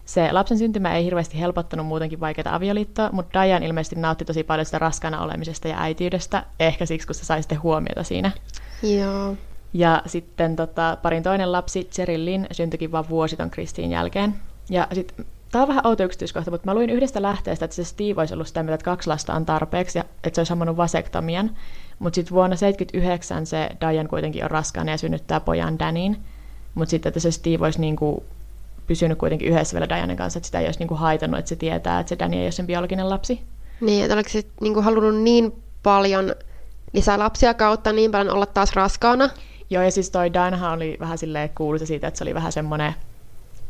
Se lapsen syntymä ei hirveästi helpottanut muutenkin vaikeaa avioliittoa, mutta Diane ilmeisesti nautti tosi paljon sitä raskaana olemisesta ja äitiydestä, ehkä siksi, kun se sai sitten huomiota siinä. Joo. Ja sitten tota, parin toinen lapsi, Cheryl Lynn, syntyikin vain vuosi ton Kristiin jälkeen. Ja sitten, tämä on vähän outo yksityiskohta, mutta mä luin yhdestä lähteestä, että se Steve olisi ollut sitä mieltä, että kaksi lasta on tarpeeksi ja että se olisi sammannut vasektomian. Mutta sitten vuonna 1979 se Diane kuitenkin on raskaana ja synnyttää pojan Danin. Mutta sitten, että se Steve olisi niinku pysynyt kuitenkin yhdessä vielä Dianen kanssa, että sitä ei olisi niinku haitannut, että se tietää, että se Danny ei ole sen biologinen lapsi. Niin, että oliko se niinku halunnut niin paljon lisää lapsia kautta niin paljon olla taas raskaana. Joo, ja siis toi Dianahan oli vähän silleen kuuluisa siitä, että se oli vähän semmoinen,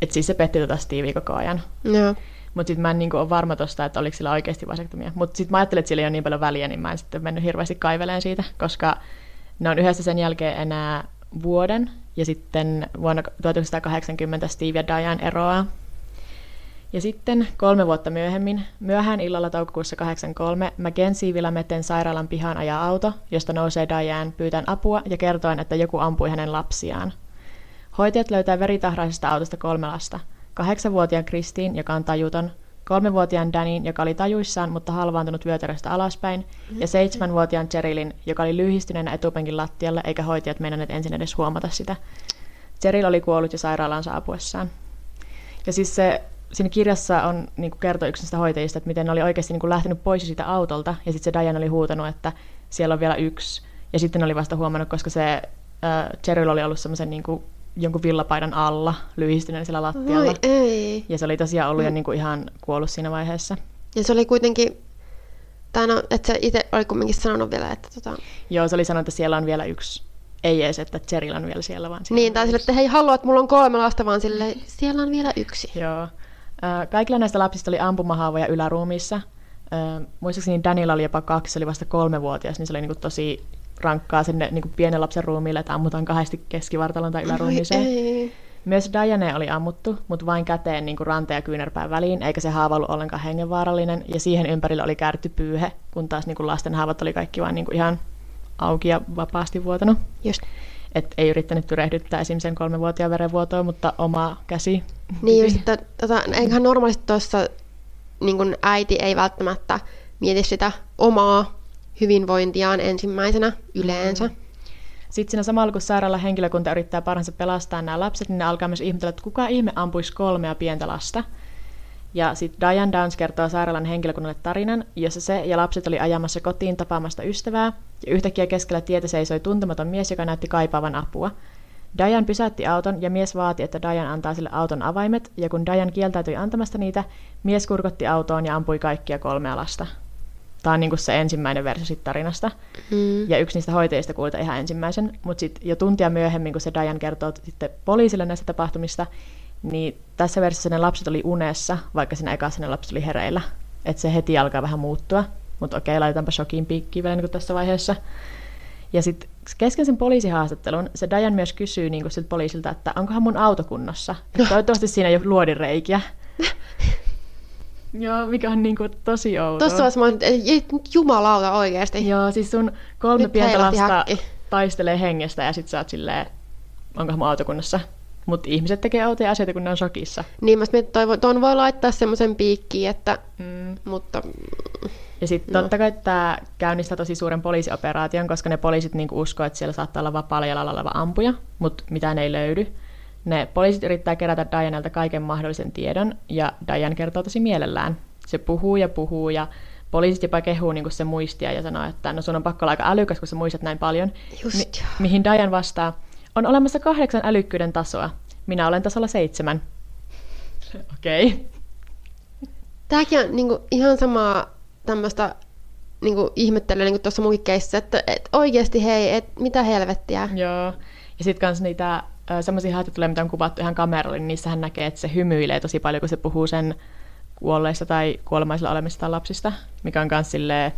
että siis se petti tota Stevie koko ajan. Joo. Mutta sitten mä en niinku ole varma tosta, että oliko sillä oikeasti vasektomia. Mutta sitten mä ajattelin, että sillä ei ole niin paljon väliä, niin mä en sitten mennyt hirveästi kaiveleen siitä, koska ne on yhdessä sen jälkeen enää vuoden. Ja sitten vuonna 1980 Steve ja Diane eroaa. Ja sitten kolme vuotta myöhemmin, myöhään illalla toukokuussa 83, Mackenzie Vilameten sairaalan pihaan ajaa auto, josta nousee Diane pyytään apua ja kertoen, että joku ampui hänen lapsiaan. Hoitajat löytää veritahraisesta autosta kolme lasta. Kahdeksanvuotiaan Kristiin, joka on tajuton, kolmevuotiaan Danin, joka oli tajuissaan, mutta halvaantunut vyötäröstä alaspäin, ja seitsemänvuotiaan Cherilin, joka oli lyhistyneenä etupenkin lattialla, eikä hoitajat meinanneet ensin edes huomata sitä. Cheryl oli kuollut jo sairaalaan saapuessaan. Ja siis se, siinä kirjassa on niin kertoo yksi näistä hoitajista, että miten ne oli oikeasti niin kuin lähtenyt pois siitä autolta, ja sitten se Diane oli huutanut, että siellä on vielä yksi. Ja sitten ne oli vasta huomannut, koska se äh, Cheryl oli ollut semmoisen niin kuin jonkun villapaidan alla lyhistyneen siellä lattialla. Voi ei. Ja se oli tosiaan ollut mm. jo niin kuin ihan kuollut siinä vaiheessa. Ja se oli kuitenkin, tai no, että se itse oli kumminkin sanonut vielä, että tota... Joo, se oli sanonut, että siellä on vielä yksi. Ei edes, että Cheryl on vielä siellä, vaan Niin, tai sille, että hei, haluat, mulla on kolme lasta, vaan sille, siellä on vielä yksi. Joo. Kaikilla näistä lapsista oli ampumahaavoja yläruumiissa. Muistaakseni Daniela oli jopa kaksi, se oli vasta kolmevuotias, niin se oli niin kuin tosi rankkaa sinne niin kuin pienen lapsen ruumiille, että ammutaan kahdesti keskivartalon tai yläruumiiseen. Myös Diane oli ammuttu, mutta vain käteen niin kuin rante- ja kyynärpään väliin, eikä se haava ollut ollenkaan hengenvaarallinen, ja siihen ympärillä oli kääritty pyyhe, kun taas niin kuin lasten haavat oli kaikki vain niin kuin ihan auki ja vapaasti vuotanut. Just. Et ei yrittänyt tyrehdyttää esim. sen kolmevuotiaan verenvuotoa, mutta oma käsi. Niin just, että tota, eiköhän normaalisti tuossa niin äiti ei välttämättä mieti sitä omaa hyvinvointiaan ensimmäisenä yleensä. Mm. Sitten siinä samalla, kun sairaalan henkilökunta yrittää parhaansa pelastaa nämä lapset, niin ne alkaa myös ihmetellä, että kuka ihme ampuisi kolmea pientä lasta. Ja sitten Diane Downs kertoo sairaalan henkilökunnalle tarinan, jossa se ja lapset oli ajamassa kotiin tapaamasta ystävää, ja yhtäkkiä keskellä tietä seisoi tuntematon mies, joka näytti kaipaavan apua. Diane pysäytti auton ja mies vaati, että Diane antaa sille auton avaimet, ja kun Diane kieltäytyi antamasta niitä, mies kurkotti autoon ja ampui kaikkia kolmea lasta. Tämä on niin se ensimmäinen versio sit tarinasta. Mm. Ja yksi niistä hoitajista kuulta ihan ensimmäisen. Mutta sitten jo tuntia myöhemmin, kun se Diane kertoo sitten poliisille näistä tapahtumista, niin tässä versiossa ne lapset oli unessa, vaikka siinä ekassa ne lapset oli hereillä. Että se heti alkaa vähän muuttua. Mutta okei, laitetaanpa shokin piikkiin vielä niin tässä vaiheessa. Ja sitten kesken sen poliisihaastattelun se Diane myös kysyy niin siltä poliisilta, että onkohan mun auto kunnossa. No. Toivottavasti siinä ei ole luodinreikiä. Joo, mikä on niin kuin tosi outoa. Tuossa olisi mä jumalauta oikeasti. Joo, siis sun kolme Nyt pientä lasta hakki. taistelee hengestä ja sit sä oot silleen, onkohan mun autokunnassa. Mutta ihmiset tekee outoja asioita, kun ne on shokissa. Niin, mä että tuon voi laittaa semmoisen piikkiin, että... Mm. Mutta... Ja sitten no. totta kai tämä käynnistää tosi suuren poliisioperaation, koska ne poliisit niinku uskoo, että siellä saattaa olla vapaalla jalalla oleva ampuja, mutta mitään ei löydy. Ne poliisit yrittää kerätä Dianelta kaiken mahdollisen tiedon, ja Diane kertoo tosi mielellään. Se puhuu ja puhuu, ja poliisit jopa kehuu niin se muistia ja sanoo, että no sun on pakko olla aika älykäs, kun sä muistat näin paljon. Just Mi- mihin Diane vastaa, on olemassa kahdeksan älykkyyden tasoa. Minä olen tasolla seitsemän. Okei. Okay. Tämäkin on niin kuin, ihan samaa tämmöistä niin ihmettelyä niin tuossa munkin keissä, että et oikeasti hei, et, mitä helvettiä. Joo. Ja sitten kans niitä semmoisia haastatteluja, mitä on kuvattu ihan kameralle, niin niissähän näkee, että se hymyilee tosi paljon, kun se puhuu sen kuolleista tai kuolemaisilla olemista lapsista, mikä on myös silleen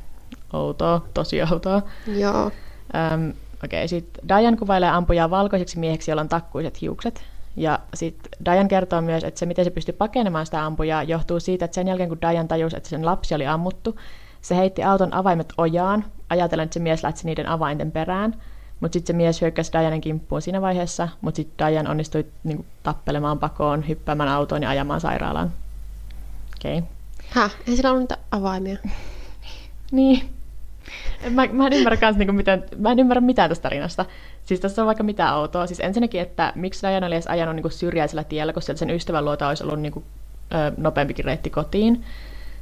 outoa, tosi outoa. Joo. Um, Okei, okay, sitten Diane kuvailee ampujaa valkoiseksi mieheksi, jolla on takkuiset hiukset. Ja sitten Diane kertoo myös, että se miten se pystyi pakenemaan sitä ampujaa johtuu siitä, että sen jälkeen kun Diane tajusi, että sen lapsi oli ammuttu, se heitti auton avaimet ojaan, ajatellen, että se mies lähti niiden avainten perään. Mutta sitten se mies hyökkäsi Dianen kimppuun siinä vaiheessa, mutta sitten Diane onnistui niinku, tappelemaan pakoon, hyppäämään autoon ja ajamaan sairaalaan. Okei. Okay. Häh? Ei sillä ollut niitä avaimia? niin. Mä, mä, en ymmärrä kans, niin miten, mä en ymmärrä mitään tästä tarinasta. Siis tässä on vaikka mitä outoa. Siis ensinnäkin, että miksi Diana oli edes ajanut niin syrjäisellä tiellä, kun sieltä sen ystävän luota olisi ollut niin kuin, ö, nopeampikin reitti kotiin.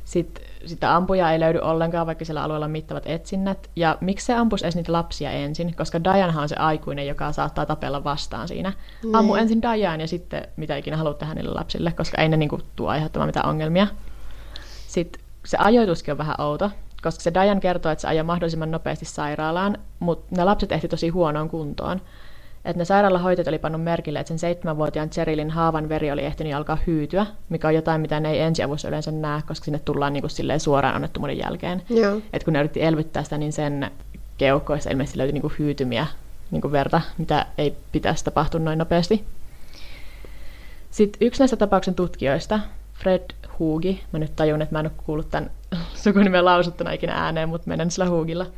Sitten sitä ampuja ei löydy ollenkaan, vaikka siellä alueella on mittavat etsinnät. Ja miksi se ampuisi edes niitä lapsia ensin? Koska Diana on se aikuinen, joka saattaa tapella vastaan siinä. Niin. Ammu ensin Diane ja sitten mitä ikinä haluat tehdä niille lapsille, koska ei ne niinku tuo aiheuttamaan mitään ongelmia. Sitten se ajoituskin on vähän outo, koska se Diane kertoo, että se ajaa mahdollisimman nopeasti sairaalaan, mutta ne lapset ehti tosi huonoon kuntoon että ne sairaalahoitajat oli pannut merkille, että sen seitsemänvuotiaan Cherilin haavan veri oli ehtinyt alkaa hyytyä, mikä on jotain, mitä ne ei ensiavussa yleensä näe, koska sinne tullaan niin kuin suoraan onnettomuuden jälkeen. että kun ne yritti elvyttää sitä, niin sen keuhkoissa ilmeisesti löytyi niin kuin hyytymiä niin kuin verta, mitä ei pitäisi tapahtua noin nopeasti. Sitten yksi näistä tapauksen tutkijoista, Fred Hugi, mä nyt tajun, että mä en ole kuullut tämän sukunimen lausuttuna ikinä ääneen, mutta menen sillä Hugilla –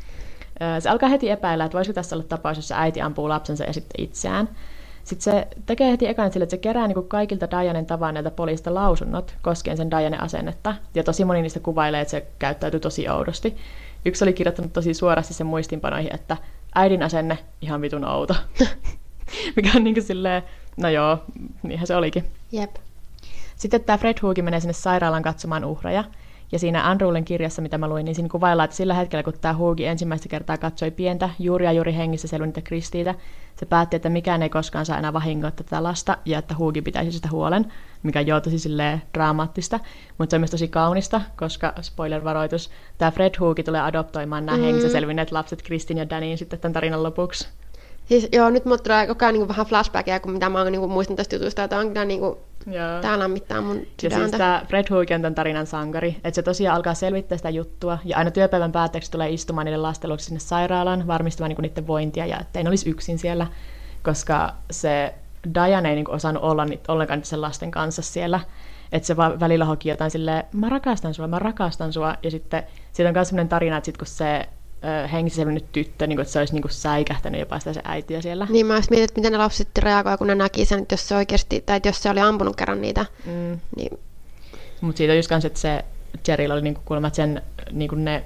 se alkaa heti epäillä, että voisiko tässä olla tapaus, jossa äiti ampuu lapsensa ja sitten itseään. Sitten se tekee heti ekan sille, että se kerää niin kaikilta Dianen tavanneilta poliista lausunnot koskien sen Dianen asennetta. Ja tosi moni niistä kuvailee, että se käyttäytyy tosi oudosti. Yksi oli kirjoittanut tosi suorasti sen muistinpanoihin, että äidin asenne ihan vitun outo. Mikä on niin kuin silleen, no joo, niinhän se olikin. Jep. Sitten tämä Fred Hugin menee sinne sairaalaan katsomaan uhreja. Ja siinä Andrewlen kirjassa, mitä mä luin, niin siinä kuvaillaan, että sillä hetkellä, kun tämä Hugi ensimmäistä kertaa katsoi pientä, juuri ja juuri hengissä selvinnyttä Kristiitä, se päätti, että mikään ei koskaan saa enää vahingoittaa tätä lasta ja että Hugi pitäisi sitä huolen, mikä on jo tosi silleen dramaattista, mutta se on myös tosi kaunista, koska, spoiler-varoitus, tämä Fred Hugi tulee adoptoimaan nämä mm. hengissä selvinneet lapset Kristin ja Danin sitten tämän tarinan lopuksi. Siis joo, nyt mulle tulee koko ajan niin vähän flashbackia, kun mitä mä oon niin muistan tästä jutusta, että on kyllä niin kuin, joo. tää lämmittää mun sydäntä. Ja siis tämä Fred Hook on tämän tarinan sankari, että se tosiaan alkaa selvittää sitä juttua, ja aina työpäivän päätteeksi tulee istumaan niiden lasten luokse sinne sairaalaan, varmistamaan niin niiden vointia, ja ettei ne olisi yksin siellä, koska se Diane ei niin osannut olla ollenkaan sen lasten kanssa siellä, että se vaan välillä hoki jotain silleen, mä rakastan sua, mä rakastan sua, ja sitten siitä on myös sellainen tarina, että sit kun se hengissä nyt tyttö, niin kuin, että se olisi niin kuin säikähtänyt jopa sitä se äitiä siellä. Niin mä olisin mietin, että miten ne lapset reagoivat, kun ne näki sen, että jos se oikeasti, tai jos se oli ampunut kerran niitä. Mm. Niin... Mutta siitä on just kanssa, että se Jerryllä oli niin kuin kuulemma, että sen niin kuin ne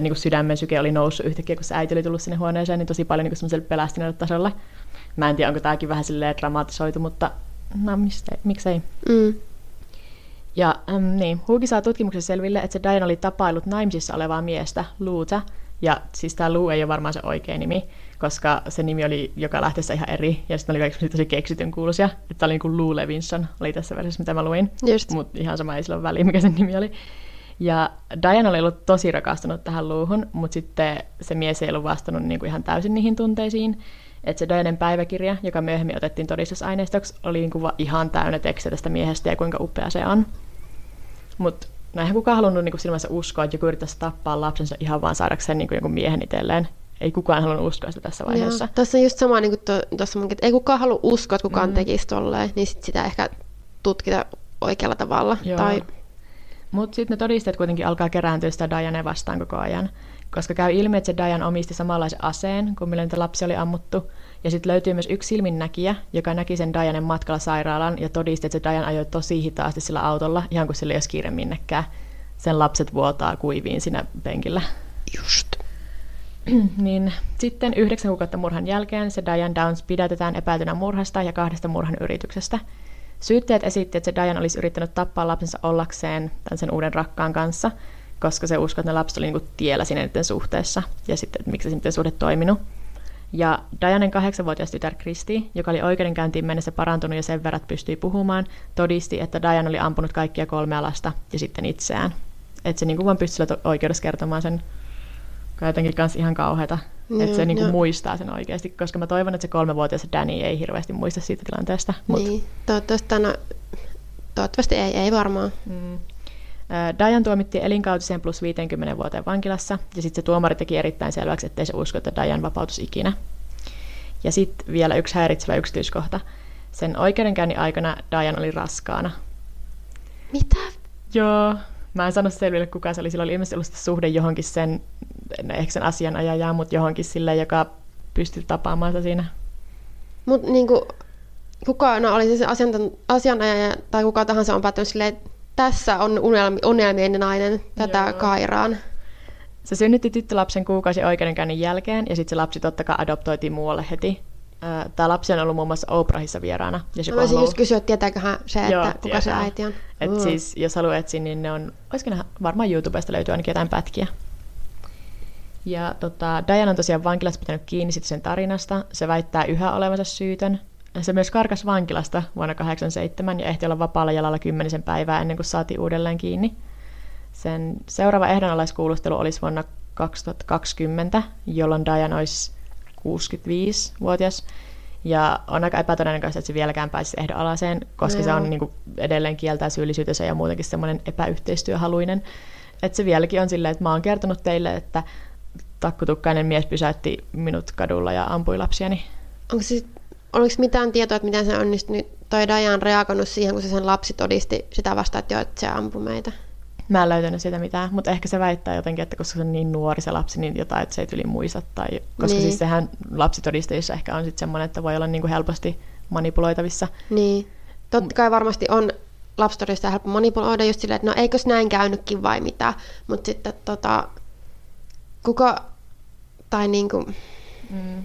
niin kuin sydämen syke oli noussut yhtäkkiä, kun se äiti oli tullut sinne huoneeseen, niin tosi paljon niin semmoiselle pelästyneelle tasolle. Mä en tiedä, onko tämäkin vähän silleen dramatisoitu, mutta no mistä, miksei. Mm. Ja ähm, niin, Hugi saa tutkimuksen selville, että se Diana oli tapailut naimisissa olevaa miestä, Luuta, ja siis tämä Lou ei ole varmaan se oikea nimi, koska se nimi oli joka lähteessä ihan eri, ja sitten oli kaikki tosi keksityn kuuluisia. Että oli niin kuin Lou Levinson, oli tässä versiossa, mitä mä luin. Mutta ihan sama ei sillä ole väliä, mikä sen nimi oli. Ja Diana oli ollut tosi rakastunut tähän luuhun, mutta sitten se mies ei ollut vastannut niin kuin ihan täysin niihin tunteisiin. Että se Dianen päiväkirja, joka myöhemmin otettiin todistusaineistoksi, oli niin kuin ihan täynnä tekstiä tästä miehestä ja kuinka upea se on. Mutta no eihän kukaan halunnut niin silmänsä uskoa, että joku yrittäisi tappaa lapsensa ihan vaan saadakseen niin kuin jonkun miehen itselleen. Ei kukaan halunnut uskoa sitä tässä vaiheessa. Joo. Tässä on just sama niin kuin tuossa munkin, että ei kukaan halua uskoa, että kukaan mm. tekisi tolleen, niin sit sitä ehkä tutkita oikealla tavalla. Joo. Tai... Mutta sitten ne todisteet kuitenkin alkaa kerääntyä sitä Diane vastaan koko ajan, koska käy ilmi, että se Diane omisti samanlaisen aseen kuin millä lapsi oli ammuttu, ja sitten löytyy myös yksi silminnäkijä, joka näki sen Dianen matkalla sairaalan ja todisti, että se Diane ajoi tosi hitaasti sillä autolla, ihan kuin sillä ei olisi kiire minnekään. Sen lapset vuotaa kuiviin siinä penkillä. Just. niin sitten yhdeksän kuukautta murhan jälkeen se Diane Downs pidätetään epäiltynä murhasta ja kahdesta murhan yrityksestä. Syytteet esitti, että se Diane olisi yrittänyt tappaa lapsensa ollakseen tämän sen uuden rakkaan kanssa, koska se uskoi, että ne lapset olivat niin tiellä siinä suhteessa ja sitten, että miksi se suhde toiminut. Ja Dianen kahdeksanvuotias tytär Kristi, joka oli oikeudenkäyntiin mennessä parantunut ja sen verran pystyi puhumaan, todisti, että Diane oli ampunut kaikkia kolmea lasta ja sitten itseään. Että se niinku vaan pystyi oikeudessa kertomaan sen jotenkin kanssa ihan kauheata. Mm, että se niinku muistaa sen oikeasti, koska mä toivon, että se kolmevuotias Danny ei hirveästi muista siitä tilanteesta. Mut... Niin, toivottavasti, no, toivottavasti ei, ei varmaan. Mm. Dajan tuomittiin elinkautiseen plus 50 vuoteen vankilassa, ja sitten se tuomari teki erittäin selväksi, ettei se usko, että Dajan vapautus ikinä. Ja sitten vielä yksi häiritsevä yksityiskohta. Sen oikeudenkäynnin aikana Dajan oli raskaana. Mitä? Joo, mä en sano selville, kuka se oli. Sillä oli ilmeisesti ollut suhde johonkin sen, ehkä sen asianajajaan, mutta johonkin sille, joka pystyi tapaamaan sitä siinä. Mutta niinku, kuka no, oli se asianajaja tai kuka tahansa on päättänyt silleen, tässä on unelmi, unelmien nainen tätä Joo. Kairaan. Se synnytti tyttölapsen kuukausi oikeudenkäynnin jälkeen ja sitten se lapsi totta kai adoptoitiin muualle heti. Tämä lapsi on ollut muun muassa Oprahissa vieraana. Jos joku haluaa... just kysyä, tietääköhän se, että Joo, kuka tietää. se äiti on. Et mm. siis, jos haluaa etsiä, niin ne on, olisiko ne, varmaan YouTubesta löytyy ainakin jotain pätkiä. Ja tota, Diana on tosiaan vankilassa pitänyt kiinni sitten sen tarinasta. Se väittää yhä olevansa syytön, se myös karkas vankilasta vuonna 1987 ja ehti olla vapaalla jalalla kymmenisen päivää ennen kuin saatiin uudelleen kiinni. Sen seuraava ehdonalaiskuulustelu olisi vuonna 2020, jolloin Diane olisi 65-vuotias. Ja on aika epätodennäköistä, että se vieläkään pääsisi ehdonalaiseen, koska no. se on niin kuin, edelleen kieltää syyllisyytensä ja muutenkin semmoinen epäyhteistyöhaluinen. Että se vieläkin on silleen, että mä oon kertonut teille, että takkutukkainen mies pysäytti minut kadulla ja ampui lapsiani. Onko se oliko mitään tietoa, että miten se onnistui, toi Dajan reagoinut siihen, kun se sen lapsi todisti sitä vastaan, että, jo, että se ampui meitä? Mä en löytänyt siitä mitään, mutta ehkä se väittää jotenkin, että koska se on niin nuori se lapsi, niin jotain, että se ei yli muista. Tai, koska niin. siis sehän lapsitodistajissa ehkä on sitten semmoinen, että voi olla niin kuin helposti manipuloitavissa. Niin. Totta kai varmasti on lapsitodistaja helppo manipuloida just silleen, että no eikös näin käynytkin vai mitä. Mutta sitten tota, kuka, tai niinku... Mm.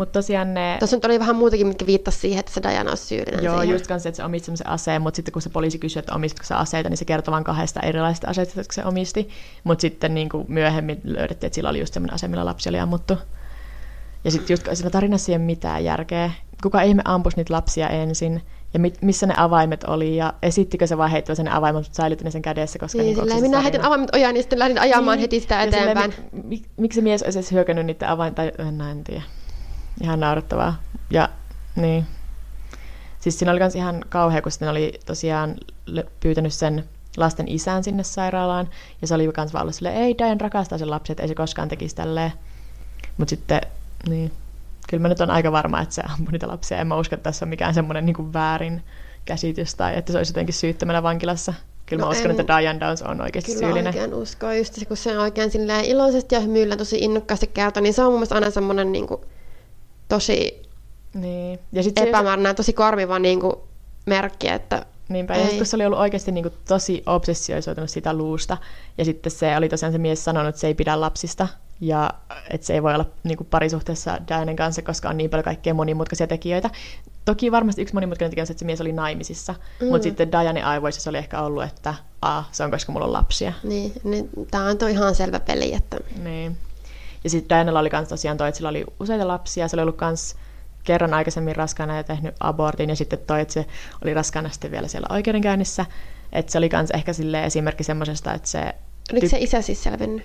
Mutta tosiaan ne... Tuossa nyt oli vähän muutakin, mitkä viittasi siihen, että se Diana olisi syyllinen Joo, siihen. just kanssa, että se omisti semmoisen aseen, mutta sitten kun se poliisi kysyi, että omistiko se aseita, niin se kertoi vain kahdesta erilaisesta aseista, jotka se omisti. Mutta sitten niin kuin myöhemmin löydettiin, että sillä oli just semmoinen ase, millä lapsi oli ammuttu. Ja sitten just sillä tarinassa ei ole mitään järkeä. Kuka ihme ampusi niitä lapsia ensin? ja mit, missä ne avaimet oli, ja esittikö se vai heittävänsä ne avaimet, mutta säilytti ne sen kädessä, koska... Niin, niin silleen, minä heitin avaimet ojaan, niin sitten lähdin ajamaan niin, heti sitä eteenpäin. Silleen, mi, miksi se mies olisi edes hyökännyt niiden avain, tai en, en tiedä. Ihan naurettavaa. Ja niin. Siis siinä oli myös ihan kauhea, kun sitten oli tosiaan pyytänyt sen lasten isän sinne sairaalaan, ja se oli myös vaan ollut silleen, ei, Diane rakastaa sen lapset, ei se koskaan tekisi tälleen. Mutta sitten, niin, kyllä mä nyt on aika varma, että se ampui niitä lapsia. En mä usko, että tässä on mikään semmoinen niin väärin käsitys tai että se olisi jotenkin syyttämällä vankilassa. Kyllä no mä uskon, en, että Diane Downs on oikeasti kyllä syyllinen. Kyllä oikein uskoo, just se, kun se oikein iloisesti ja hymyillä tosi innokkaasti kertoo, niin se on mun mielestä aina semmoinen niin kuin, tosi niin. ja sit epämääräinen, tosi karmiva niin kuin, merkki, että Niinpä, Ei. ja kun se oli ollut oikeasti niin kuin, tosi obsessioisoitunut sitä luusta, ja sitten se oli tosiaan se mies sanonut, että se ei pidä lapsista, ja että se ei voi olla niin kuin, parisuhteessa Dianen kanssa, koska on niin paljon kaikkea monimutkaisia tekijöitä. Toki varmasti yksi monimutkainen tekijä on se, että se mies oli naimisissa, mm. mutta sitten Dianen aivoissa se oli ehkä ollut, että A, se on koska mulla on lapsia. Niin, niin tämä on ihan selvä peli. Että... Niin. Ja sitten Dianella oli myös tosiaan toi, että sillä oli useita lapsia, se oli ollut myös kerran aikaisemmin raskaana ja tehnyt abortin, ja sitten toi, että se oli raskaana sitten vielä siellä oikeudenkäynnissä. Että se oli myös ehkä sille esimerkki semmoisesta, että se... Oliko ty- se isä siis selvinnyt?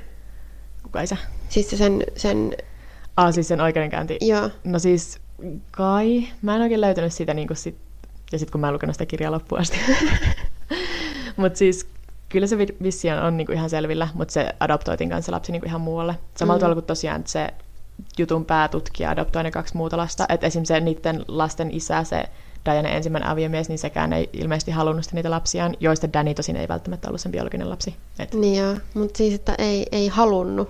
Kuka isä? Siis se sen... sen... Ah, siis sen oikeudenkäynti? Joo. No siis kai. Mä en oikein löytänyt sitä niin kuin sit... ja sitten kun mä en lukenut sitä kirjaa loppuun asti. mutta siis kyllä se vissi on, niinku ihan selvillä, mutta se adoptoitiin kanssa lapsi niinku ihan muualle. Samalla mm. tavalla kuin tosiaan se jutun päätutkija adoptoi ne kaksi muuta lasta. Että esimerkiksi se niiden lasten isä, se Diane ensimmäinen aviomies, niin sekään ei ilmeisesti halunnut niitä lapsiaan, joista Danny tosin ei välttämättä ollut sen biologinen lapsi. Et... Niin joo, mutta siis, että ei, ei halunnut.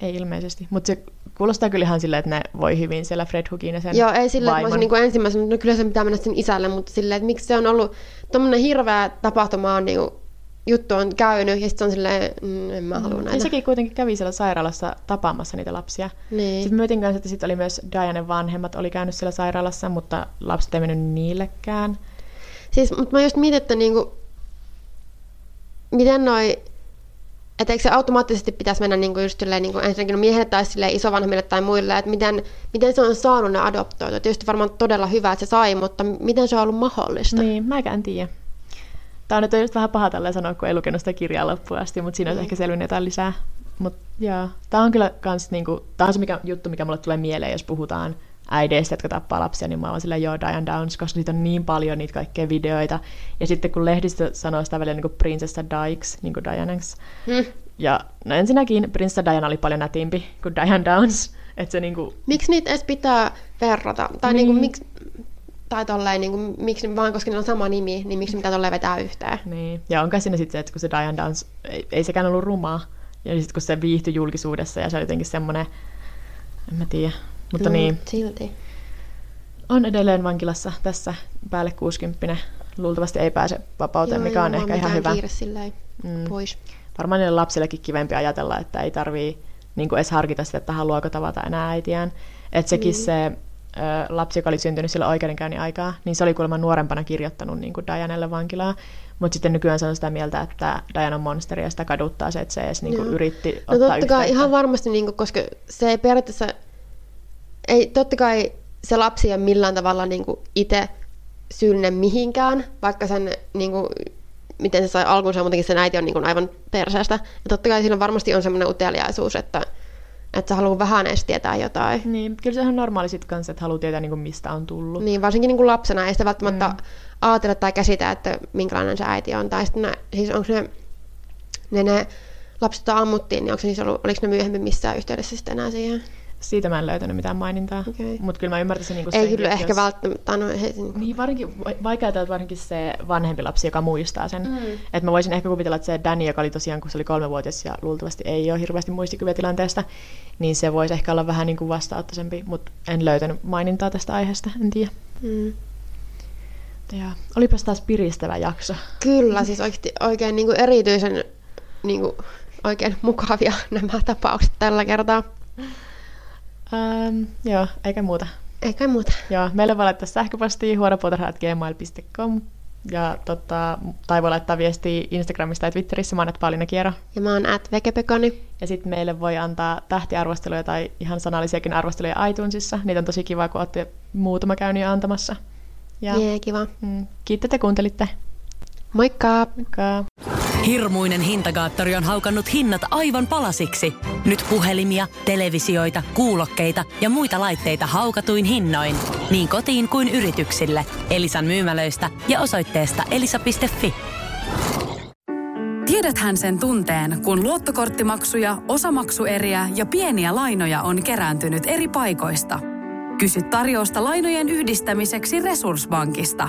Ei ilmeisesti, mutta se kuulostaa kyllä ihan silleen, että ne voi hyvin siellä Fred Hookin ja sen Joo, ei silleen, että mä niin kuin ensimmäisenä, no kyllä se pitää mennä sen isälle, mutta silleen, että miksi se on ollut, tuommoinen hirveä tapahtuma on niin kuin juttu on käynyt, ja sitten on silleen, mm, en mä halua mm. näitä. Ja sekin kuitenkin kävi siellä sairaalassa tapaamassa niitä lapsia. Niin. Sitten mietin kanssa, että sitten oli myös Dianen vanhemmat oli käynyt siellä sairaalassa, mutta lapset ei mennyt niillekään. Siis, mutta mä just mietin, että niinku, miten noi, että eikö se automaattisesti pitäisi mennä niinku just silleen, niinku ensinnäkin no miehelle tai silleen isovanhemmille tai muille, että miten, miten se on saanut ne adoptoitua. Tietysti varmaan todella hyvä, että se sai, mutta miten se on ollut mahdollista? Niin, mä en tiedä. Tämä on nyt just vähän paha tällä sanoa, kun ei lukenut sitä kirjaa loppuun asti, mutta siinä mm. olisi ehkä selvinnyt jotain lisää. Mut, joo. Tämä on kyllä kans, niinku, tämä on se mikä, juttu, mikä mulle tulee mieleen, jos puhutaan äideistä, jotka tappaa lapsia, niin mä oon silleen, joo, Diane Downs, koska niitä on niin paljon niitä kaikkea videoita. Ja sitten kun lehdistö sanoo sitä välillä niin kuin Princessa Dykes, niin kuin Dianex. Hmm. Ja no ensinnäkin Princessa Diana oli paljon nätimpi kuin Diane Downs. Että se niinku... Miksi niitä edes pitää verrata? Tai niin. Niinku, miksi, tai tolleen, niin kuin, miksi, vaan koska niillä on sama nimi, niin miksi pitää tolleen vetää yhteen? Niin, ja onko siinä sitten se, että kun se Diane Downs, ei, ei sekään ollut rumaa, ja sitten kun se viihtyi julkisuudessa, ja se oli jotenkin semmoinen, en mä tiedä, mutta mm, niin. Silti. On edelleen vankilassa tässä päälle 60 luultavasti ei pääse vapauteen, joo, mikä on ehkä ihan hyvä. Kiire mm. pois. Varmaan niille lapsillekin kivempi ajatella, että ei tarvii niin edes harkita sitä, että haluaako tavata enää äitiään. Että sekin mm. se lapsi, joka oli syntynyt sillä oikeudenkäynnin aikaa, niin se oli kuulemma nuorempana kirjoittanut niin kuin Dianelle vankilaa. Mutta sitten nykyään se on sitä mieltä, että Diana on monsteri ja sitä kaduttaa se, että se edes niin kuin yritti no, ottaa totta kai ihan varmasti, niin kuin, koska se ei periaatteessa, ei, totta kai se lapsi ei ole millään tavalla niin kuin itse syyllinen mihinkään, vaikka sen niin kuin, miten se sai alkunsa, muutenkin sen äiti on niin kuin aivan perseestä. Ja totta kai siinä varmasti on semmoinen uteliaisuus, että että sä haluat vähän edes tietää jotain. Niin, kyllä se on normaali sit kanssa, että haluaa tietää, niin kuin, mistä on tullut. Niin, varsinkin niin kuin lapsena ei sitä välttämättä mm. ajatella tai käsitä, että minkälainen se äiti on. Tai sitten ne, siis onko ne, ne, ne lapset, joita ammuttiin, niin onko se siis ollut, oliko ne myöhemmin missään yhteydessä sitten enää siihen? Siitä mä en löytänyt mitään mainintaa. Okei. Mutta kyllä mä ymmärtäisin niin Ei kyllä ehkä jos... välttämättä, no, he, Niin, varsinkin, va- vaikea että varsinkin se vanhempi lapsi, joka muistaa sen. Mm. Että mä voisin ehkä kuvitella, että se Danny, joka oli tosiaan, kun se oli kolmevuotias ja luultavasti ei ole hirveästi muistikuvia tilanteesta, niin se voisi ehkä olla vähän niin kuin vastaanottaisempi, mutta en löytänyt mainintaa tästä aiheesta, en tiedä. mm. Ja olipas taas piristävä jakso. Kyllä, siis oikein, oikein niin kuin erityisen niin kuin, oikein mukavia nämä tapaukset tällä kertaa. Ähm, joo, eikä muuta. Ei kai muuta. Joo, meille voi laittaa sähköpostia huoropuutarha.gmail.com ja tota, tai voi laittaa viestiä Instagramista tai Twitterissä, mä oon Pauliina Kiero. Ja mä oon at vekepekoni. Ja sitten meille voi antaa tähtiarvosteluja tai ihan sanallisiakin arvosteluja iTunesissa. Niitä on tosi kiva, kun olette muutama käynyt jo antamassa. Ja Jee, kiva. mm, kiitos, että kuuntelitte. Moikka! Moikka! Hirmuinen hintakaattori on haukannut hinnat aivan palasiksi. Nyt puhelimia, televisioita, kuulokkeita ja muita laitteita haukatuin hinnoin. Niin kotiin kuin yrityksille. Elisan myymälöistä ja osoitteesta elisa.fi. Tiedäthän sen tunteen, kun luottokorttimaksuja, osamaksueriä ja pieniä lainoja on kerääntynyt eri paikoista. Kysy tarjousta lainojen yhdistämiseksi Resurssbankista.